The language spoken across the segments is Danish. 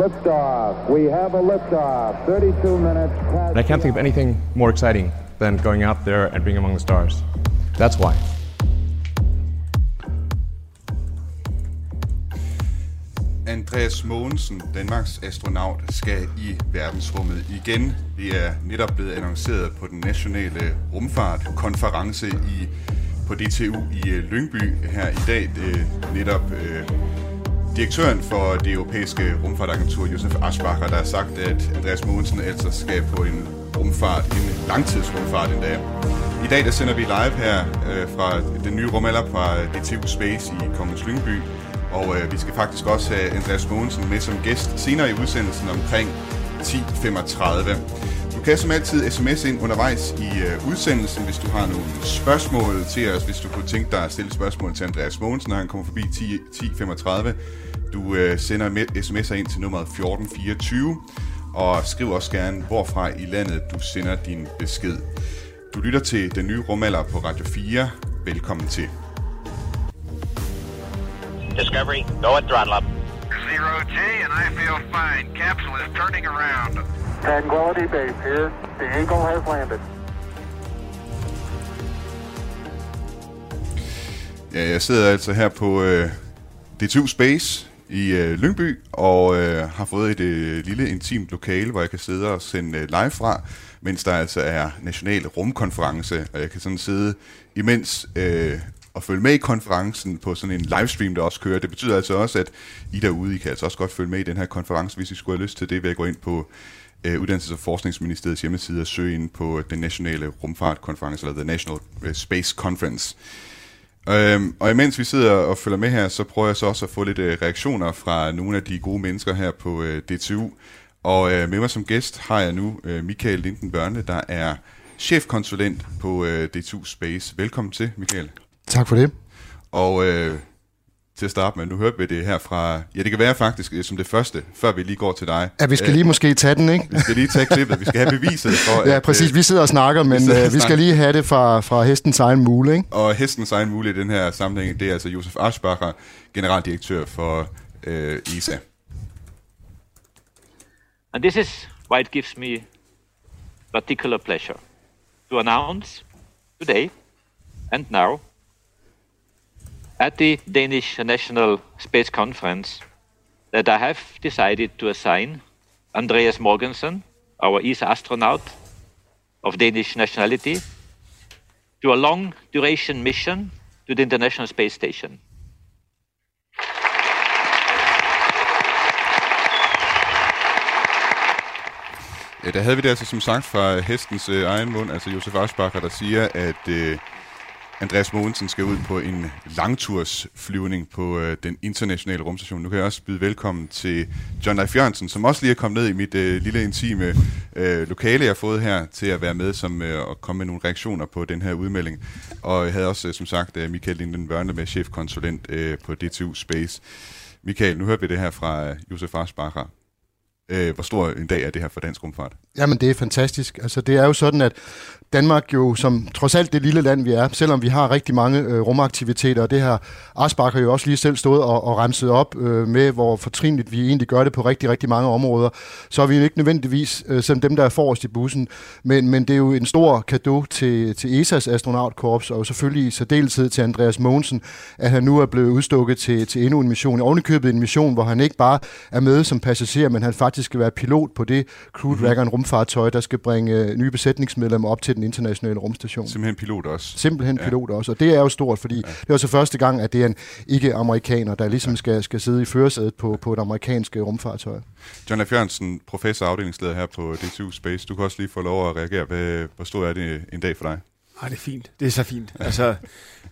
Liftoff. We have a liftoff. 32 minutes past. And I can't think of anything more exciting than going out there and being among the stars. That's why. Andreas Mogensen, Danmarks astronaut, skal i verdensrummet igen. Det er netop blevet annonceret på den nationale rumfartkonference i, på DTU i øh, Lyngby her i dag. Det er netop øh, direktøren for det europæiske rumfartagentur, Josef Aschbacher, der har sagt, at Andreas Mogensen altså skal på en rumfart, en langtidsrumfart endda. I dag der sender vi live her øh, fra den nye rumalder fra DTU Space i Kongens Lyngby. Og øh, vi skal faktisk også have Andreas Mogensen med som gæst senere i udsendelsen omkring 10.35. Du kan som altid sms ind undervejs i øh, udsendelsen, hvis du har nogle spørgsmål til os, hvis du kunne tænke dig at stille spørgsmål til Andreas Mogensen, når han kommer forbi 10, 10.35. Du øh, sender sms'er ind til nummeret 1424, og skriv også gerne, hvorfra i landet du sender din besked. Du lytter til den nye rumalder på Radio 4. Velkommen til. Discovery, go at throttle up. Zero G, and I feel fine. Capsule is turning around. Tranquility Base here. The Eagle has landed. Ja, jeg sidder altså her på øh, DTU Space i øh, Lyngby, og øh, har fået et øh, lille intimt lokale, hvor jeg kan sidde og sende øh, live fra, mens der altså er national rumkonference, og jeg kan sådan sidde imens øh, og følge med i konferencen på sådan en livestream, der også kører. Det betyder altså også, at I derude, I kan altså også godt følge med i den her konference, hvis I skulle have lyst til det, ved at gå ind på øh, Uddannelses- og Forskningsministeriets hjemmeside og søge ind på den nationale rumfartkonference, eller The National øh, Space Conference. Øhm, og imens vi sidder og følger med her, så prøver jeg så også at få lidt øh, reaktioner fra nogle af de gode mennesker her på øh, DTU. Og øh, med mig som gæst har jeg nu øh, Michael Linden Børne, der er chefkonsulent på øh, DTU Space. Velkommen til, Michael. Tak for det. Og øh, til at starte med, nu hørte vi det her fra... Ja, det kan være faktisk øh, som det første, før vi lige går til dig. Ja, vi skal lige måske tage den, ikke? Vi skal lige tage klippet. Vi skal have beviset for... Ja, at, præcis. øh, Vi sidder og snakker, men og øh, vi skal snakker. lige have det fra, fra hestens egen mule, ikke? Og hestens egen mulighed i den her sammenhæng, det er altså Josef Aschbacher, generaldirektør for øh, ESA. And this is why it gives me particular pleasure to announce today and now at the Danish National Space Conference that I have decided to assign Andreas Morgensen, our ESA astronaut of Danish nationality, to a long duration mission to the International Space Station. Ja, der havde vi det altså som sagt fra hestens øh, egen mund, altså Josef Aschbacher, der siger, at øh, Andreas Mogensen skal ud på en langtursflyvning på øh, den internationale rumstation. Nu kan jeg også byde velkommen til John Leif Jørgensen, som også lige er kommet ned i mit øh, lille intime øh, lokale, jeg har fået her, til at være med som, øh, og komme med nogle reaktioner på den her udmelding. Og jeg havde også, øh, som sagt, øh, Michael Linden Børne med chefkonsulent øh, på DTU Space. Michael, nu hører vi det her fra øh, Josef Aschbacher. Øh, hvor stor en dag er det her for dansk rumfart? Jamen, det er fantastisk. Altså, det er jo sådan, at Danmark jo, som trods alt det lille land, vi er, selvom vi har rigtig mange øh, rumaktiviteter, og det her Arsbacher jo også lige selv stået og, og remset op øh, med, hvor fortrinligt vi egentlig gør det på rigtig, rigtig mange områder, så er vi jo ikke nødvendigvis øh, som dem, der er forrest i bussen, men, men det er jo en stor gave til, til ESA's astronautkorps, og selvfølgelig i særdeleshed til Andreas Mogensen, at han nu er blevet udstukket til, til endnu en mission. Ovenikøbet en mission, hvor han ikke bare er med som passager, men han faktisk skal være pilot på det Crew Dragon rumfartøj, der skal bringe øh, nye besætningsmedlemmer op til den internationale rumstation. Simpelthen pilot også. Simpelthen pilot også, og det er jo stort, fordi ja. det er så første gang, at det er en ikke-amerikaner, der ligesom skal, skal sidde i førersædet på, på et amerikansk øh, rumfartøj. John F. Jørgensen, professor og afdelingsleder her på DTU Space. Du kan også lige få lov at reagere. Hvad, hvor stor er det en dag for dig? Ej, det er fint. Det er så fint. Altså,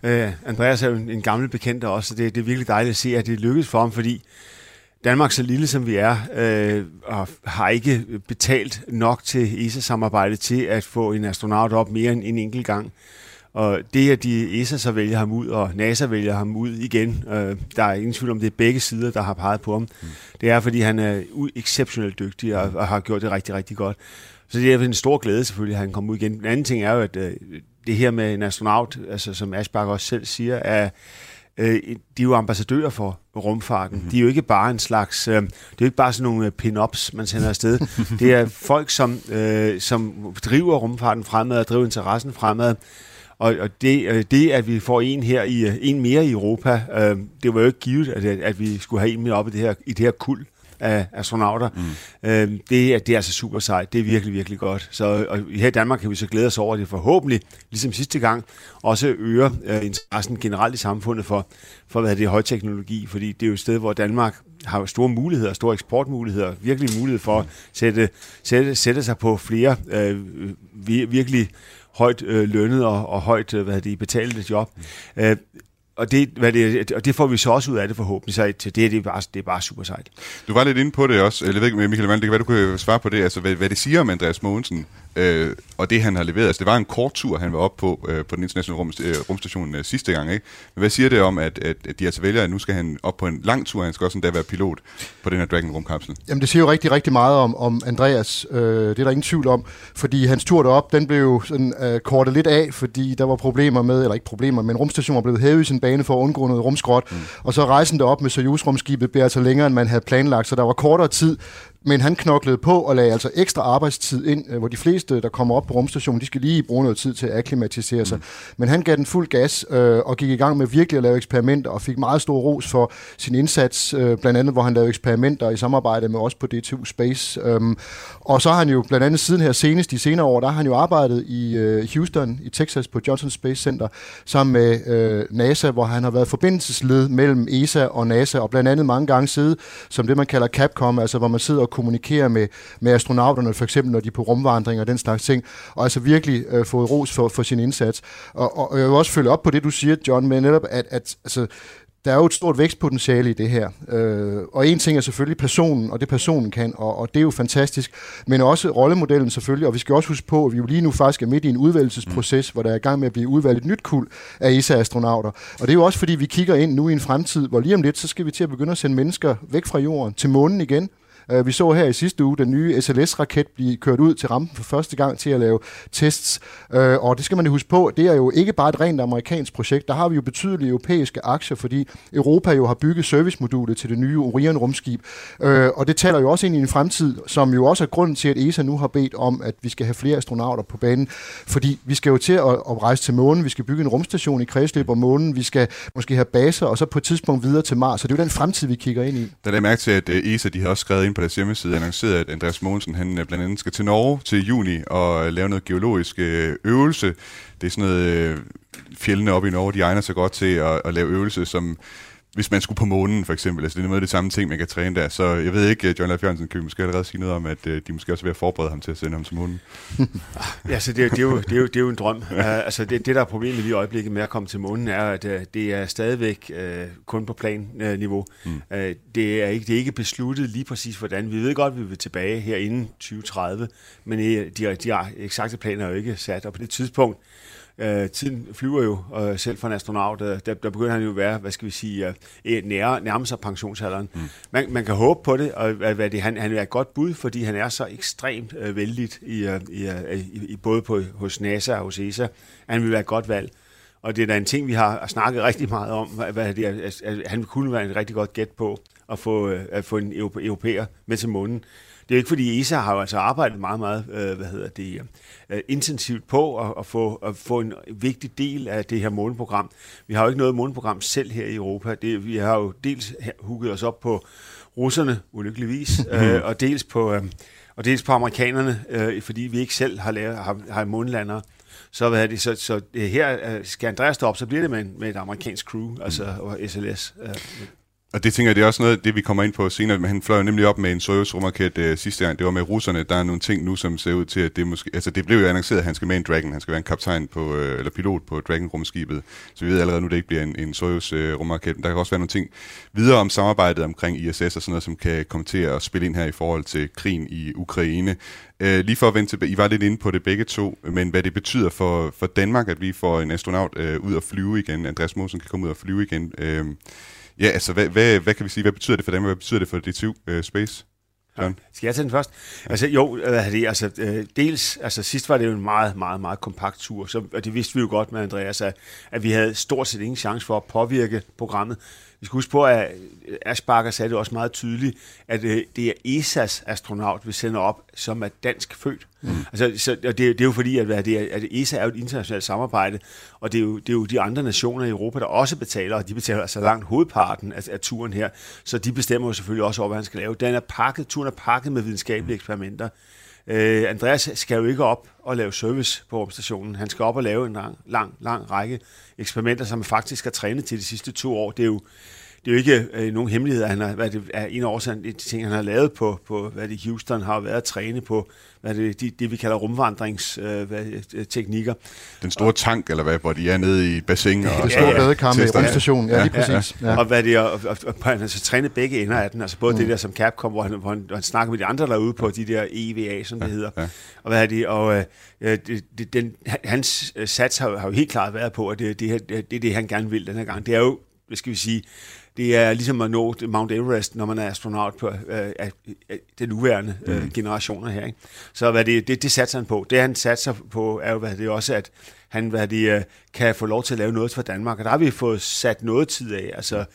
øh, Andreas er jo en, en gammel bekendt også, så det, det er virkelig dejligt at se, at det lykkedes for ham, fordi Danmark, så lille som vi er, øh, og har ikke betalt nok til ESA-samarbejdet til at få en astronaut op mere end en enkelt gang. Og det, at de ESA så vælger ham ud, og NASA vælger ham ud igen, øh, der er ingen tvivl om, det er begge sider, der har peget på ham. Mm. Det er, fordi han er exceptionelt dygtig og, og har gjort det rigtig, rigtig godt. Så det er en stor glæde selvfølgelig, at han kommer ud igen. Den anden ting er jo, at øh, det her med en astronaut, altså som Asbach også selv siger, er øh, de er jo ambassadører for rumfarten. Mm-hmm. De er jo ikke bare en slags, øh, det er jo ikke bare sådan nogle øh, pin-ups, man sender afsted. det er folk, som, øh, som driver rumfarten fremad og driver interessen fremad. Og, og det, det, at vi får en her i en mere i Europa, øh, det var jo ikke givet, at, at vi skulle have en mere op i det her, i det her kul af astronauter. Mm. Øh, det, er, det er altså super sejt. Det er virkelig, virkelig godt. Så og her i Danmark kan vi så glæde os over, at det forhåbentlig, ligesom sidste gang, også øger øh, interessen generelt i samfundet for, for hvad det er højteknologi, fordi det er jo et sted, hvor Danmark har store muligheder, store eksportmuligheder, virkelig mulighed for at sætte, sætte, sætte sig på flere øh, virkelig højt øh, lønnet og, og højt øh, hvad det, betalte job. Øh, og det, hvad det, og det får vi så også ud af det forhåbentlig, så det, det, er, bare, det er bare super sejt. Du var lidt inde på det også, eller jeg ved ikke, Michael Mann, det kan være, du kan svare på det, altså hvad, hvad det siger om Andreas Mogensen, øh, og det han har leveret. Altså det var en kort tur, han var op på, øh, på den internationale rum, øh, rumstation øh, sidste gang, ikke? Men hvad siger det om, at, at, at de altså vælger, at nu skal han op på en lang tur, han skal også endda være pilot på den her Dragon rumkapsel? Jamen det siger jo rigtig, rigtig meget om, om Andreas, øh, det er der ingen tvivl om, fordi hans tur derop, den blev jo sådan øh, kortet lidt af, fordi der var problemer med, eller ikke problemer, men rumstationen var blevet hævet i sin bane for at undgå noget rumskrot, mm. og så rejsen derop med Soyuz-rumskibet blev altså længere, end man havde planlagt, så der var kortere tid men han knoklede på og lagde altså ekstra arbejdstid ind, øh, hvor de fleste, der kommer op på rumstationen, de skal lige bruge noget tid til at akklimatisere sig. Mm. Men han gav den fuld gas øh, og gik i gang med virkelig at lave eksperimenter og fik meget stor ros for sin indsats, øh, blandt andet hvor han lavede eksperimenter i samarbejde med os på DTU Space. Øhm, og så har han jo blandt andet siden her senest, de senere år, der har han jo arbejdet i øh, Houston i Texas på Johnson Space Center sammen med øh, NASA, hvor han har været forbindelsesled mellem ESA og NASA, og blandt andet mange gange siddet som det, man kalder Capcom, altså hvor man sidder og kommunikere med, med astronauterne, for eksempel når de er på rumvandring og den slags ting, og altså virkelig øh, fået ros for, for sin indsats. Og, og, og jeg vil også følge op på det, du siger, John, med netop, at, at altså, der er jo et stort vækstpotentiale i det her. Øh, og en ting er selvfølgelig personen, og det personen kan, og, og det er jo fantastisk. Men også rollemodellen selvfølgelig, og vi skal også huske på, at vi jo lige nu faktisk er midt i en udvalgelsesproces, mm. hvor der er i gang med at blive udvalgt et nyt kuld af ESA-astronauter. Og det er jo også fordi, vi kigger ind nu i en fremtid, hvor lige om lidt, så skal vi til at begynde at sende mennesker væk fra jorden til månen igen. Øh, vi så her i sidste uge den nye SLS-raket blive kørt ud til rampen for første gang til at lave tests. Øh, og det skal man jo huske på, det er jo ikke bare et rent amerikansk projekt. Der har vi jo betydelige europæiske aktier, fordi Europa jo har bygget servicemodulet til det nye Orion-rumskib. Øh, og det taler jo også ind i en fremtid, som jo også er grunden til, at ESA nu har bedt om, at vi skal have flere astronauter på banen. Fordi vi skal jo til at, at rejse til månen, vi skal bygge en rumstation i kredsløb om månen, vi skal måske have baser, og så på et tidspunkt videre til Mars. Så det er jo den fremtid, vi kigger ind i. Der er mærke til, at øh, ESA de har også skrevet ind på deres hjemmeside annonceret, at Andreas Mogensen han øh, blandt andet skal til Norge til juni og øh, lave noget geologisk øh, øvelse. Det er sådan noget, fjellene oppe i Norge, de egner sig godt til at, at lave øvelse, som hvis man skulle på månen for eksempel. Altså, det er noget af det samme ting, man kan træne der. Så jeg ved ikke, John Leif Jørgensen kan måske allerede sige noget om, at de måske også vil forberede ham til at sende ham til månen. ja, så det, det, er jo, det, er jo, det er jo en drøm. Uh, altså det, det, der er problemet lige i øjeblikket med at komme til månen, er, at uh, det er stadigvæk uh, kun på plan-niveau. Uh, mm. uh, det, er ikke, det er ikke besluttet lige præcis, hvordan. Vi ved godt, at vi vil tilbage her inden 2030, men de, de, de eksakte planer er jo ikke sat, og på det tidspunkt, Øh, tiden flyver jo, og selv for en astronaut, øh, der, der begynder han jo at være, hvad skal vi sige, øh, nærme, nærme sig pensionsalderen. Mm. Man, man kan håbe på det, og hvad det, han, han er et godt bud, fordi han er så ekstremt øh, vældigt, i, øh, i, øh, i, i, både på, hos NASA og hos ESA. Han vil være et godt valg. Og det er da en ting, vi har snakket rigtig meget om, hvad det er, at han kunne være en rigtig godt gæt på at få, øh, at få en europæer med til månen. Det er ikke fordi ESA har jo altså arbejdet meget, meget øh, hvad hedder det, øh, intensivt på at, at, få, at få en vigtig del af det her måneprogram. Vi har jo ikke noget måneprogram selv her i Europa. Det, vi har jo dels hugget os op på russerne, ulykkeligvis, øh, og dels på... Øh, og dels på amerikanerne, øh, fordi vi ikke selv har, lavet, har, har månelandere. Så, hvad er det, så, så her øh, skal Andreas stå op, så bliver det med, med et amerikansk crew, altså og SLS. Og det tænker jeg, det er også noget, det vi kommer ind på senere, men han fløj nemlig op med en Soyuz rumraket øh, sidste gang. Det var med russerne. Der er nogle ting nu, som ser ud til, at det måske... Altså, det blev jo annonceret, at han skal med en Dragon. Han skal være en kaptajn på, øh, eller pilot på Dragon-rumskibet. Så vi ved allerede nu, at det ikke bliver en, en Soyuz øh, rumraket. Men der kan også være nogle ting videre om samarbejdet omkring ISS og sådan noget, som kan komme til at spille ind her i forhold til krigen i Ukraine. Øh, lige for at vende tilbage, I var lidt inde på det begge to, men hvad det betyder for, for Danmark, at vi får en astronaut øh, ud at flyve igen. Andreas Mosen kan komme ud og flyve igen. Øh, Ja, altså, hvad, hvad, hvad kan vi sige? Hvad betyder det for dem, hvad betyder det for DTU uh, øh, Space? John? Skal jeg tage den først? Altså jo, øh, det, altså, øh, dels, altså sidst var det jo en meget, meget, meget kompakt tur, så, og det vidste vi jo godt med Andreas, at, at vi havde stort set ingen chance for at påvirke programmet. Vi skal huske på, at Asparker sagde det også meget tydeligt, at øh, det er ESA's astronaut, vi sender op, som er dansk født. Mm. Altså, så, og det, det er jo fordi, at, det er, at ESA er jo et internationalt samarbejde, og det er, jo, det er jo de andre nationer i Europa, der også betaler, og de betaler altså langt hovedparten af, af turen her, så de bestemmer jo selvfølgelig også over, hvad han skal lave. Den er pakket, turen er pakket med videnskabelige eksperimenter. Øh, Andreas skal jo ikke op og lave service på rumstationen. Han skal op og lave en lang, lang, lang række eksperimenter, som han faktisk har trænet til de sidste to år. Det er jo, det er jo ikke øh, nogen hemmelighed, at han har, hvad det er en af årsagen, de ting, han har lavet på, på hvad det Houston, har været at træne på hvad det, de, det, vi kalder rumvandringsteknikker. Øh, Den store tank, eller hvad, hvor de er nede i bassin og... Det store ja, ja. badekar med rumstationen, ja, ja, lige præcis. Ja, ja. Og, hvad det, og, og, og, og han har så trænet begge ender af den, altså både mm. det der som Capcom, hvor han, hvor, han, hvor han snakker med de andre derude på de der EVA, som det ja, hedder. Ja. Og hvad er det, og øh, det, det, den, hans sats har, har jo helt klart været på, at det, det, det, det er det, han gerne vil den her gang. Det er jo, hvad skal vi sige, det er ligesom at nå Mount Everest, når man er astronaut på øh, af den nuværende øh, mm. generationer her. Ikke? Så hvad det, det, det satser han på. Det han satser på er jo hvad det også, at han hvad det, øh, kan få lov til at lave noget for Danmark. Og der har vi fået sat noget tid af. Altså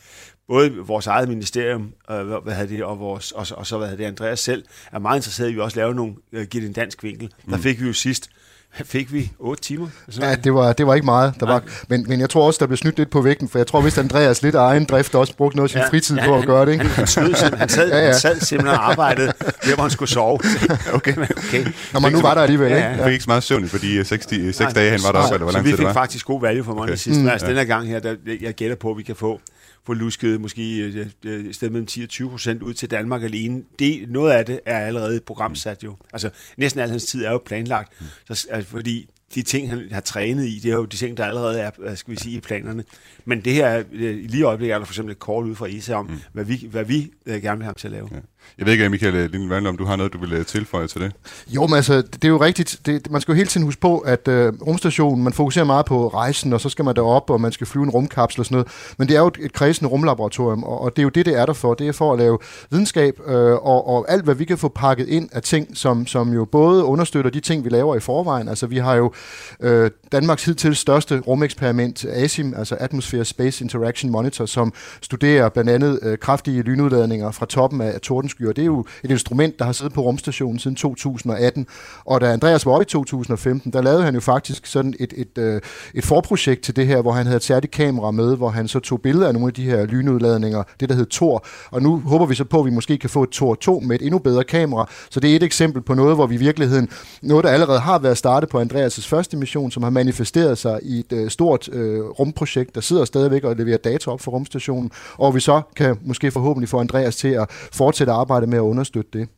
både vores eget ministerium øh, hvad det, og, vores, og, og så hvad det, Andreas selv er meget interesseret i, at vi også laver nogle, øh, giver det en dansk vinkel. Mm. Der fik vi jo sidst fik vi 8 timer. Ja, det var, det var ikke meget. Der var, men, men jeg tror også, der blev snydt lidt på vægten, for jeg tror, hvis Andreas lidt egen drift også brugte noget af sin ja, fritid ja, på at gøre det. Ikke? Han, han, snød, han, sad, ja, ja. han sad simpelthen og arbejdede der, hvor han skulle sove. okay. okay. Nå, men nu var der alligevel. Ja, ja. ikke? Han fik ikke så meget søvn for de 6, 6 dage, han var der, eller hvor lang tid det var. vi fik faktisk god value for mig okay. sidste. Mm. Altså, den her gang her, der, jeg gætter på, at vi kan få få lusket måske øh, øh, et sted mellem 10 og 20 procent ud til Danmark alene. Det, noget af det er allerede programsat jo. Altså næsten al hans tid er jo planlagt, så, altså, fordi de ting, han har trænet i, det er jo de ting, der allerede er, skal vi sige, i planerne. Men det her, øh, lige i øjeblikket er der for eksempel et call ud fra ESA om, mm. hvad vi, hvad vi gerne vil have ham til at lave. Ja. Jeg ved ikke, Michael øh, Lindvand, om du har noget, du vil øh, tilføje til det? Jo, men altså, det er jo rigtigt. Det, man skal jo hele tiden huske på, at øh, rumstationen, man fokuserer meget på rejsen, og så skal man derop, og man skal flyve en rumkapsel og sådan noget. Men det er jo et, et kredsende rumlaboratorium, og, og det er jo det, det er der for. Det er for at lave videnskab, øh, og, og alt, hvad vi kan få pakket ind af ting, som, som jo både understøtter de ting, vi laver i forvejen. Altså, vi har jo øh, Danmarks hidtil største rumeksperiment, ASIM, altså Atmosphere Space Interaction Monitor, som studerer blandt andet øh, kraftige lynudladninger fra toppen af tordenskyer. Det er jo et instrument, der har siddet på rumstationen siden 2018. Og da Andreas var oppe i 2015, der lavede han jo faktisk sådan et, et, et, et forprojekt til det her, hvor han havde et særligt kamera med, hvor han så tog billeder af nogle af de her lynudladninger, det der hed Tor. Og nu håber vi så på, at vi måske kan få et Tor 2 med et endnu bedre kamera. Så det er et eksempel på noget, hvor vi i virkeligheden, noget der allerede har været startet på Andreas' første mission, som har manifesteret sig i et øh, stort øh, rumprojekt, der sidder stadigvæk og leverer data op for rumstationen, og vi så kan måske forhåbentlig få Andreas til at fortsætte arbejde med at understøtte det.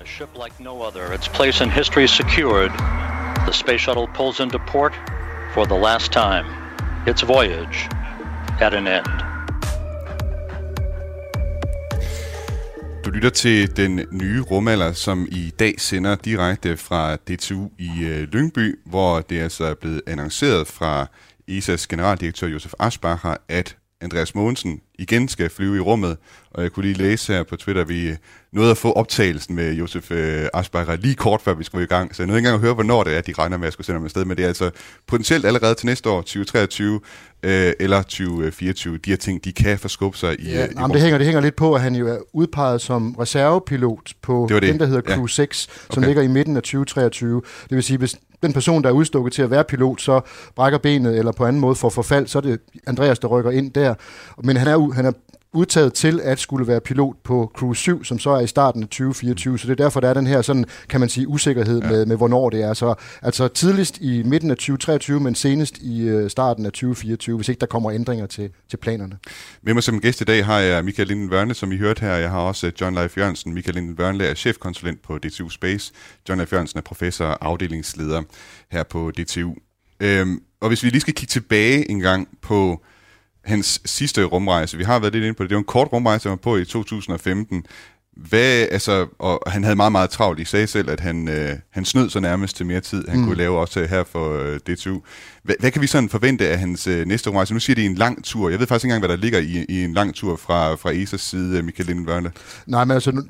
A ship like no other, its place in history secured. The space shuttle pulls into port for the last time. Its voyage at an end. Du lytter til den nye rumalder, som i dag sender direkte fra DTU i øh, Lyngby, hvor det altså er blevet annonceret fra ESA's generaldirektør Josef Aschbacher, at Andreas Mogensen igen skal flyve i rummet. Og jeg kunne lige læse her på Twitter, at vi nåede at få optagelsen med Josef øh, Asbacher lige kort før vi skulle i gang. Så jeg nåede ikke engang at høre, hvornår det er, de regner med at skulle sende ham afsted. Men det er altså potentielt allerede til næste år, 2023 øh, eller 2024. De her ting, de kan forskubbe sig i, ja, øh, i jamen, det, hænger, det hænger lidt på, at han jo er udpeget som reservepilot på det det. den, der hedder Crew ja. 6, som okay. ligger i midten af 2023. Det vil sige, hvis den person, der er udstukket til at være pilot, så brækker benet eller på anden måde får forfald, så er det Andreas, der rykker ind der. Men han er, han er udtaget til at skulle være pilot på Crew 7, som så er i starten af 2024. Så det er derfor, der er den her sådan, kan man sige, usikkerhed ja. med, med, hvornår det er. Så altså tidligst i midten af 2023, men senest i øh, starten af 2024, hvis ikke der kommer ændringer til, til planerne. Med mig som gæst i dag har jeg Michael Linden Wørne, som I hørte her. Jeg har også øh, John Leif Jørgensen. Michael Linden Wørne er chefkonsulent på DTU Space. John Leif Jørgensen er professor og afdelingsleder her på DTU. Øhm, og hvis vi lige skal kigge tilbage en gang på hans sidste rumrejse. Vi har været lidt inde på det. Det var en kort rumrejse, han var på i 2015 hvad, altså, og han havde meget, meget travlt. I sagde selv, at han, øh, han snød så nærmest til mere tid, han mm. kunne lave også her for øh, DTU. Hvad, hvad kan vi sådan forvente af hans øh, næste rumrejse? Nu siger de en lang tur. Jeg ved faktisk ikke engang, hvad der ligger i, i en lang tur fra, fra ESA's side, øh, Michael Lindvørle. Nej, men altså,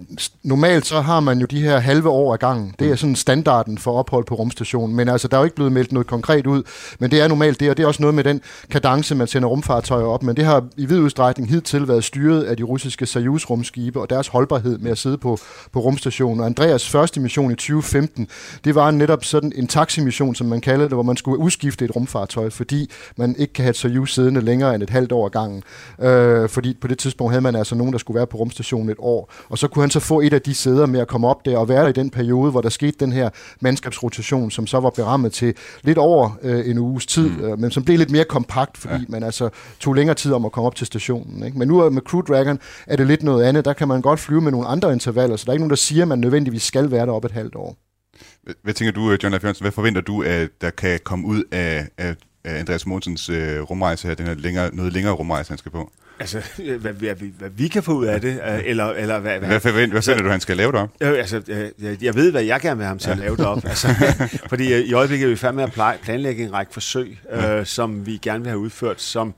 normalt så har man jo de her halve år af gangen. Det er sådan standarden for ophold på rumstationen. Men altså, der er jo ikke blevet meldt noget konkret ud. Men det er normalt det, og det er også noget med den kadence, man sender rumfartøjer op. Men det har i vid udstrækning hidtil været styret af de russiske Soyuz-rumskibe og deres holdbarhed med at sidde på, på rumstationen. Og Andreas første mission i 2015, det var netop sådan en taximission, som man kalder det, hvor man skulle udskifte et rumfartøj, fordi man ikke kan have et Soyuz siddende længere end et halvt år ad gangen. Øh, fordi på det tidspunkt havde man altså nogen, der skulle være på rumstationen et år. Og så kunne han så få et af de sæder med at komme op der og være der i den periode, hvor der skete den her mandskabsrotation, som så var berammet til lidt over øh, en uges tid, mm. øh, men som blev lidt mere kompakt, fordi ja. man altså tog længere tid om at komme op til stationen. Ikke? Men nu med Crew Dragon er det lidt noget andet. Der kan man godt flyve med nogle andre intervaller, så der er ikke nogen, der siger, at man nødvendigvis skal være deroppe et halvt år. Hvad tænker du, John Leif Jørgensen? Hvad forventer du, at der kan komme ud af, af, af Andreas Mogensens øh, rumrejse her, den her længere, noget længere rumrejse, han skal på? Altså, hvad, hvad, hvad, hvad vi kan få ud af det, øh, eller, eller hvad... Hvad, hvad, forventer, hvad forventer du, han skal lave det op? Øh, altså, jeg, jeg ved, hvad jeg gerne vil have ham til at lave det op. Altså, fordi øh, i øjeblikket er vi færdige med at planlægge en række forsøg, øh, som vi gerne vil have udført, som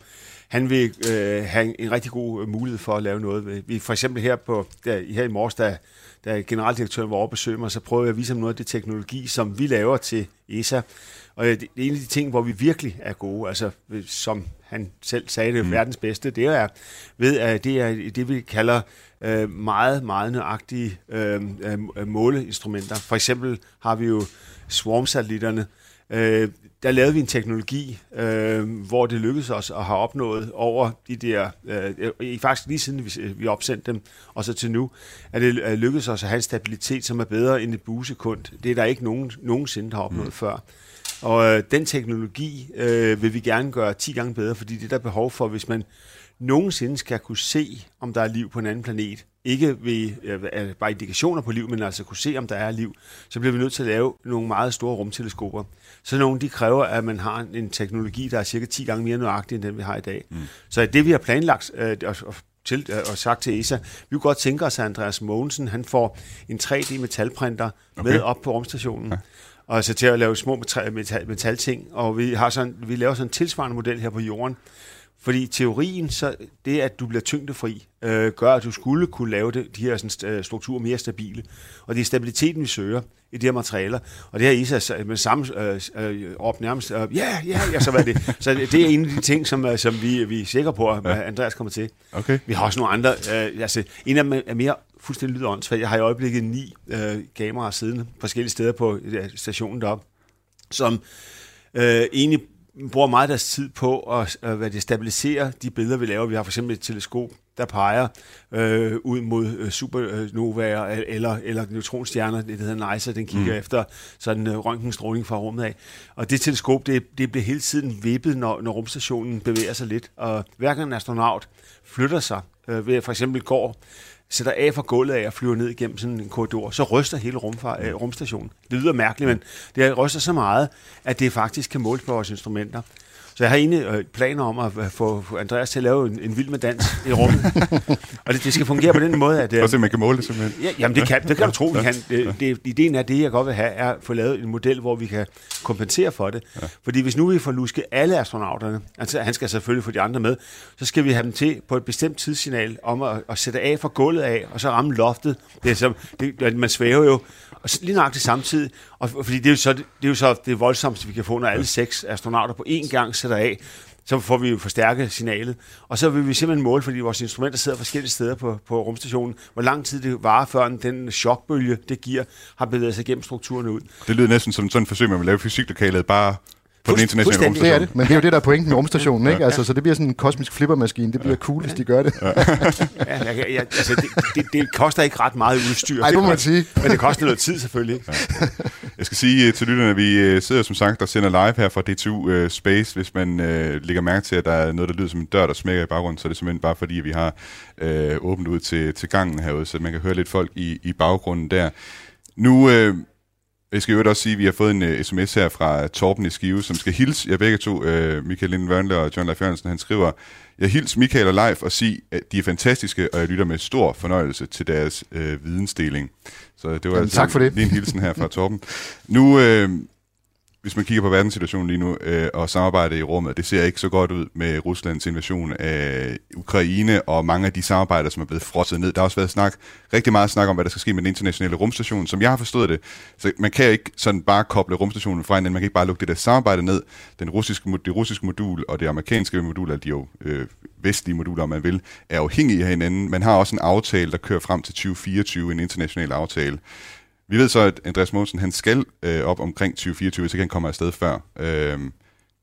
han vil øh, have en rigtig god mulighed for at lave noget. Vi for eksempel her, på, der, her i morges, da da generaldirektøren var over besøge mig, så prøvede jeg at vise ham noget af det teknologi, som vi laver til ESA. Og det, det er en af de ting, hvor vi virkelig er gode, altså som han selv sagde det, mm. verdens bedste, det er, ved, at det er det, vi kalder øh, meget, meget nøjagtige øh, øh, måleinstrumenter. For eksempel har vi jo swarm-satellitterne, øh, der lavede vi en teknologi, øh, hvor det lykkedes os at have opnået over de der, øh, faktisk lige siden vi, vi opsendte dem, og så til nu, at det lykkedes os at have en stabilitet, som er bedre end et busekund. Det er der ikke nogen, nogensinde, der har opnået mm. før. Og øh, den teknologi øh, vil vi gerne gøre 10 gange bedre, fordi det der er behov for, hvis man nogensinde skal kunne se, om der er liv på en anden planet, ikke ved øh, bare indikationer på liv, men altså kunne se, om der er liv, så bliver vi nødt til at lave nogle meget store rumteleskoper. Så nogle de kræver, at man har en teknologi, der er cirka 10 gange mere nøjagtig, end den vi har i dag. Mm. Så det vi har planlagt øh, og, til, øh, og sagt til ESA, vi kunne godt tænke os, at Andreas Mogensen han får en 3D-metalprinter okay. med op på rumstationen. Ja og så til at lave små metal, metal, metalting, og vi, har sådan, vi laver sådan en tilsvarende model her på jorden, fordi teorien, så det at du bliver tyngdefri, øh, gør, at du skulle kunne lave det, de her sådan, øh, strukturer mere stabile. Og det er stabiliteten, vi søger i de her materialer. Og det her ISA med samme øh, øh, op nærmest, ja, øh, ja, ja, så hvad det. Så det er en af de ting, som, øh, som vi, vi er sikre på, at ja. Andreas kommer til. Okay. Vi har også nogle andre, øh, altså en af dem er mere fuldstændig lyder åndssvagt. Jeg har i øjeblikket ni øh, kameraer siddende forskellige steder på øh, stationen deroppe, som øh, egentlig bruger meget deres tid på at øh, hvad det, stabilisere de billeder, vi laver. Vi har for eksempel et teleskop, der peger øh, ud mod øh, supernovaer eller, eller neutronstjerner, det hedder NICA, den kigger mm. efter sådan øh, røntgenstråling fra rummet af. Og det teleskop, det, det bliver hele tiden vippet, når, når rumstationen bevæger sig lidt. Og hver gang en astronaut flytter sig, øh, ved for eksempel går sætter af fra gulvet af og flyver ned igennem sådan en korridor, så ryster hele rumfar, øh, rumstationen. Det lyder mærkeligt, men det ryster så meget, at det faktisk kan måles på vores instrumenter. Så jeg har egentlig øh, planer om at få Andreas til at lave en, en vild med dans i rummet. og det, det skal fungere på den måde, at... Øh, se, man kan måle det simpelthen. Ja, jamen, det kan, det kan du tro, vi kan. Det, det, ideen er, det jeg godt vil have, er at få lavet en model, hvor vi kan kompensere for det. Ja. Fordi hvis nu vi får lusket alle astronauterne, altså han skal selvfølgelig få de andre med, så skal vi have dem til på et bestemt tidssignal om at, at sætte af fra gulvet af, og så ramme loftet. Det er som, det, man svæver jo, og lige nøjagtigt samtidig, og, fordi det er jo så det, er jo så det voldsomste, vi kan få, når alle seks astronauter på én gang sætter af, så får vi jo forstærket signalet. Og så vil vi simpelthen måle, fordi vores instrumenter sidder forskellige steder på, på rumstationen, hvor lang tid det varer, før den chokbølge, det giver, har bevæget sig gennem strukturerne ud. Det lyder næsten som sådan et forsøg, man vil lave fysiklokalet bare på den internationale rumstation. Det er det, men det er jo det, der er pointen med rumstationen, ikke? Altså, så det bliver sådan en kosmisk flippermaskine. Det bliver cool, hvis de gør det. ja, jeg, jeg, altså, det, det, det, koster ikke ret meget udstyr. Nej, det må man sige. Men det koster noget tid, selvfølgelig. Ja. Jeg skal sige uh, til lytterne, at vi uh, sidder som sagt og sender live her fra DTU uh, øh, Space. Hvis man uh, lægger mærke til, at der er noget, der lyder som en dør, der smækker i baggrunden, så er det simpelthen bare fordi, at vi har uh, åbent ud til, til gangen herude, så man kan høre lidt folk i, i baggrunden der. Nu... Uh, Jeg skal jo også sige, at vi har fået en uh, sms her fra Torben i Skive, som skal hilse jer begge to, uh, Michael Lind Wørnle og John Leif Jørgensen. Han skriver, jeg hils Michael og Leif og sig, at de er fantastiske, og jeg lytter med stor fornøjelse til deres uh, vidensdeling. Så det var Jamen, altså tak for det. lige en hilsen her fra Torben. Nu, uh, hvis man kigger på verdenssituationen lige nu øh, og samarbejdet i rummet, det ser ikke så godt ud med Ruslands invasion af Ukraine og mange af de samarbejder, som er blevet frosset ned. Der har også været snak, rigtig meget snak om, hvad der skal ske med den internationale rumstation, som jeg har forstået det. Så man kan ikke sådan bare koble rumstationen fra hinanden, man kan ikke bare lukke det der samarbejde ned. Den russiske, det russiske modul og det amerikanske modul, eller de jo øh, vestlige moduler, om man vil, er afhængige af hinanden. Man har også en aftale, der kører frem til 2024, en international aftale. Vi ved så, at Andreas Mogensen han skal øh, op omkring 2024, så kan han komme afsted før. Øh,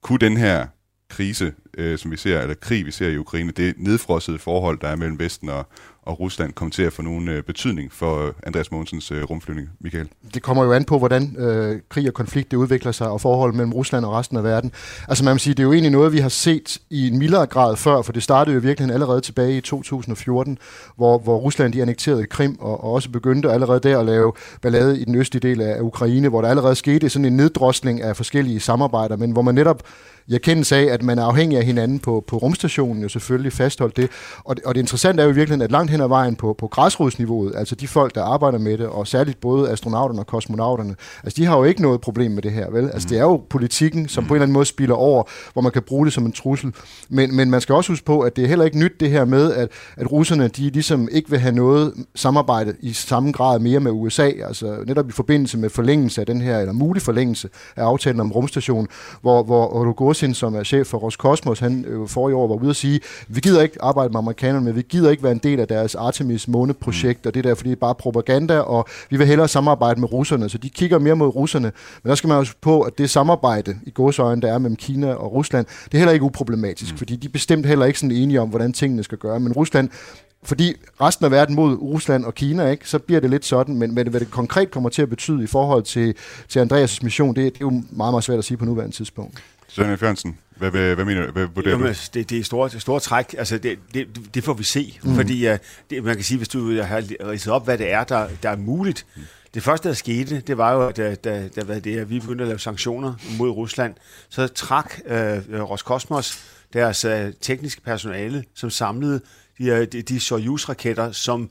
kunne den her krise, øh, som vi ser, eller krig, vi ser i Ukraine, det nedfrossede forhold, der er mellem Vesten og, og Rusland, kommer til at få nogen øh, betydning for øh, Andreas Mogensens øh, rumflyvning, Michael? det kommer jo an på, hvordan øh, krig og konflikt det udvikler sig, og forholdet mellem Rusland og resten af verden. Altså man må sige, det er jo egentlig noget, vi har set i en mildere grad før, for det startede jo virkelig allerede tilbage i 2014, hvor, hvor Rusland de annekterede Krim, og, og også begyndte allerede der at lave ballade i den østlige del af Ukraine, hvor der allerede skete sådan en neddrosling af forskellige samarbejder, men hvor man netop i erkendelse af, at man er afhængig af hinanden på, på rumstationen, jo selvfølgelig fastholdt det. Og, det. og det interessante er jo virkelig, at langt hen ad vejen på, på græsrodsniveauet, altså de folk, der arbejder med det, og særligt både astronauterne og kosmonauterne, altså de har jo ikke noget problem med det her, vel? Altså det er jo politikken, som på en eller anden måde spiller over, hvor man kan bruge det som en trussel. Men, men man skal også huske på, at det er heller ikke nyt det her med, at, at russerne, de ligesom ikke vil have noget samarbejde i samme grad mere med USA, altså netop i forbindelse med forlængelse af den her, eller mulig forlængelse af aftalen om rumstation, hvor, hvor Rogozin, som er chef for Roskosmos, han øh, for i år var ude at sige, vi gider ikke arbejde med amerikanerne, men vi gider ikke være en del af deres Artemis måneprojekt, og det der, fordi det er bare propaganda, og vi vil hellere samarbejde med russerne, så de kigger mere mod russerne. Men der skal man også på, at det samarbejde i godsøjne, der er mellem Kina og Rusland, det er heller ikke uproblematisk, mm. fordi de er bestemt heller ikke sådan enige om, hvordan tingene skal gøre. Men Rusland fordi resten af verden mod Rusland og Kina, ikke, så bliver det lidt sådan, men, men hvad det konkret kommer til at betyde i forhold til, til Andreas' mission, det, det er jo meget, meget svært at sige på nuværende tidspunkt. Søren Fjørnsen, hvad, hvad, hvad mener du? Hvad vurderer Jamen, du? altså, det, det er store, store træk. Altså, det, det, det får vi se. Mm. Fordi uh, det, man kan sige, hvis du har ridset op, hvad det er, der, der er muligt. Mm. Det første, der skete, det var jo, at da, da, da hvad det er, vi begyndte at lave sanktioner mod Rusland, så trak uh, Roskosmos deres uh, tekniske personale, som samlede de, de, de Soyuz-raketter, som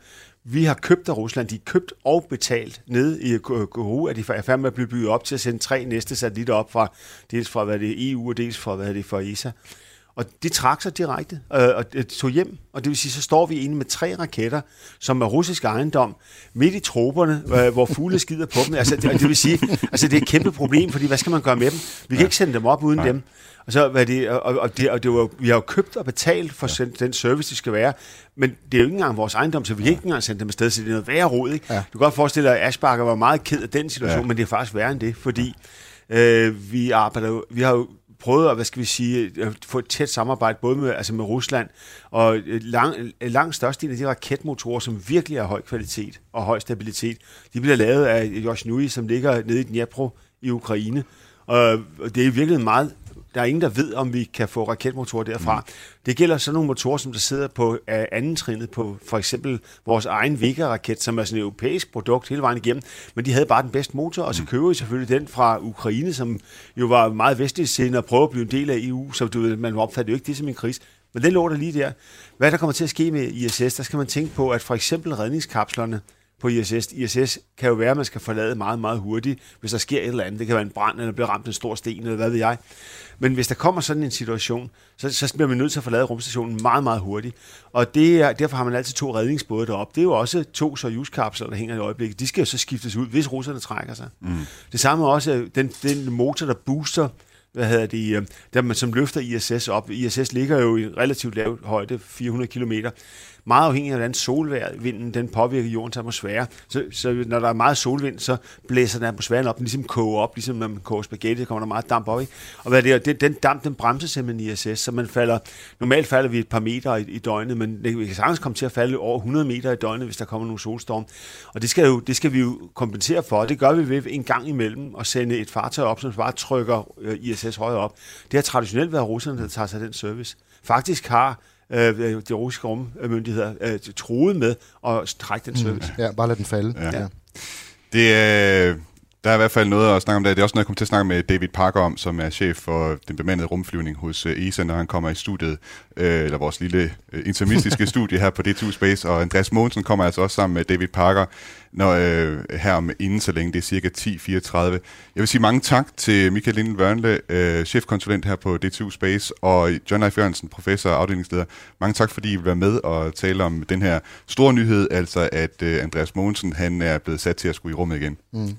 vi har købt af Rusland. De er købt og betalt ned i Kourou, at de er færdige med at blive bygget op til at sende tre næste satellitter op fra, dels fra hvad det er EU, og dels fra hvad det er for ESA. Og de trak sig direkte øh, og tog hjem, og det vil sige, så står vi inde med tre raketter, som er russisk ejendom, midt i troberne, øh, hvor fugle skider på dem. Altså, det, det vil sige, altså det er et kæmpe problem, fordi hvad skal man gøre med dem? Vi kan ja. ikke sende dem op uden Nej. dem. Og, så, hvad det, og, og, det, og det var, vi har jo købt og betalt for ja. den service, det skal være, men det er jo ikke engang vores ejendom, så vi kan ikke engang sende dem afsted, så det er noget værre rod. Ikke? Ja. Du kan godt forestille dig, at Asbakker var meget ked af den situation, ja. men det er faktisk værre end det, fordi øh, vi, arbejder, vi har jo prøvet at, hvad skal vi sige, at få et tæt samarbejde både med, altså med Rusland, og øh, lang, øh, langt størstedelen af de raketmotorer, som virkelig har høj kvalitet og høj stabilitet, de bliver lavet af Yoshinui, som ligger nede i Dnipro i Ukraine. Og det er virkelig meget der er ingen, der ved, om vi kan få raketmotorer derfra. Mm. Det gælder sådan nogle motorer, som der sidder på anden trinnet på for eksempel vores egen Vega-raket, som er sådan et europæisk produkt hele vejen igennem, men de havde bare den bedste motor, og så køber vi selvfølgelig den fra Ukraine, som jo var meget vestlig siden og prøve at blive en del af EU, så du ved, man opfatter jo ikke det som en kris. Men den lå der lige der. Hvad der kommer til at ske med ISS, der skal man tænke på, at for eksempel redningskapslerne, på ISS. ISS kan jo være, at man skal forlade meget, meget hurtigt, hvis der sker et eller andet. Det kan være en brand, eller bliver ramt en stor sten, eller hvad ved jeg. Men hvis der kommer sådan en situation, så, så bliver man nødt til at forlade rumstationen meget, meget hurtigt. Og det er, derfor har man altid to redningsbåde deroppe. Det er jo også to Soyuz-kapsler, der hænger i øjeblikket. De skal jo så skiftes ud, hvis russerne trækker sig. Mm. Det samme er også den, den motor, der booster hvad hedder det, øh, der man som løfter ISS op. ISS ligger jo i relativt lav højde, 400 km meget afhængig af, hvordan solvinden den påvirker jordens atmosfære. Så, så når der er meget solvind, så blæser den atmosfæren op, den ligesom koger op, ligesom når man koger spaghetti, så kommer der meget damp op. Ikke? Og hvad det er, det, den damp, den bremser simpelthen ISS, så man falder, normalt falder vi et par meter i, i døgnet, men det, vi kan sagtens komme til at falde over 100 meter i døgnet, hvis der kommer nogle solstorm. Og det skal, jo, det skal vi jo kompensere for, og det gør vi ved en gang imellem at sende et fartøj op, som bare trykker øh, ISS højere op. Det har traditionelt været russerne, der tager sig den service. Faktisk har øh, de russiske rummyndigheder øh, troede med at trække den service. Mm. Ja, bare lad den falde. Ja. ja. Det er Der er i hvert fald noget at snakke om det. Det er også noget, jeg kommer til at snakke med David Parker om, som er chef for den bemandede rumflyvning hos øh, ESA, når han kommer i studiet, øh, eller vores lille øh, intermistiske studie her på D2 Space. Og Andreas Mogensen kommer altså også sammen med David Parker når, øh, her om inden så længe. Det er cirka 10.34. Jeg vil sige mange tak til Michael Linden Wørnle, øh, chefkonsulent her på D2 Space, og John Leif Jørgensen, professor og afdelingsleder. Mange tak, fordi I vil være med og tale om den her store nyhed, altså at øh, Andreas Mogensen han er blevet sat til at skulle i rummet igen. Mm.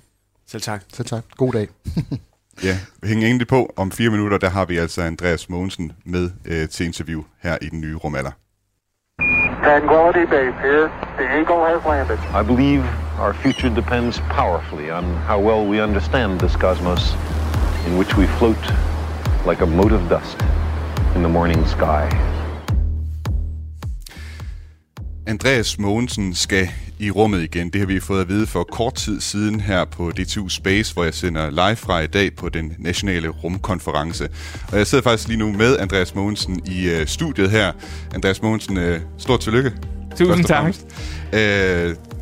Selv tak. Selv tak. God dag. Ja, hæng egentlig på. Om fire minutter, der har vi altså Andreas Mogensen med øh, til interview her i den nye rumalder. Tranquility Base here. The Eagle has landed. I believe our future depends powerfully on how well we understand this cosmos in which we float like a mote of dust in the morning sky. Andreas Mogensen skal i rummet igen. Det har vi fået at vide for kort tid siden her på D2 Space, hvor jeg sender live fra i dag på den nationale rumkonference. Og jeg sidder faktisk lige nu med Andreas Mogensen i uh, studiet her. Andreas Mogensen, uh, stort tillykke. Tusind tak. Uh,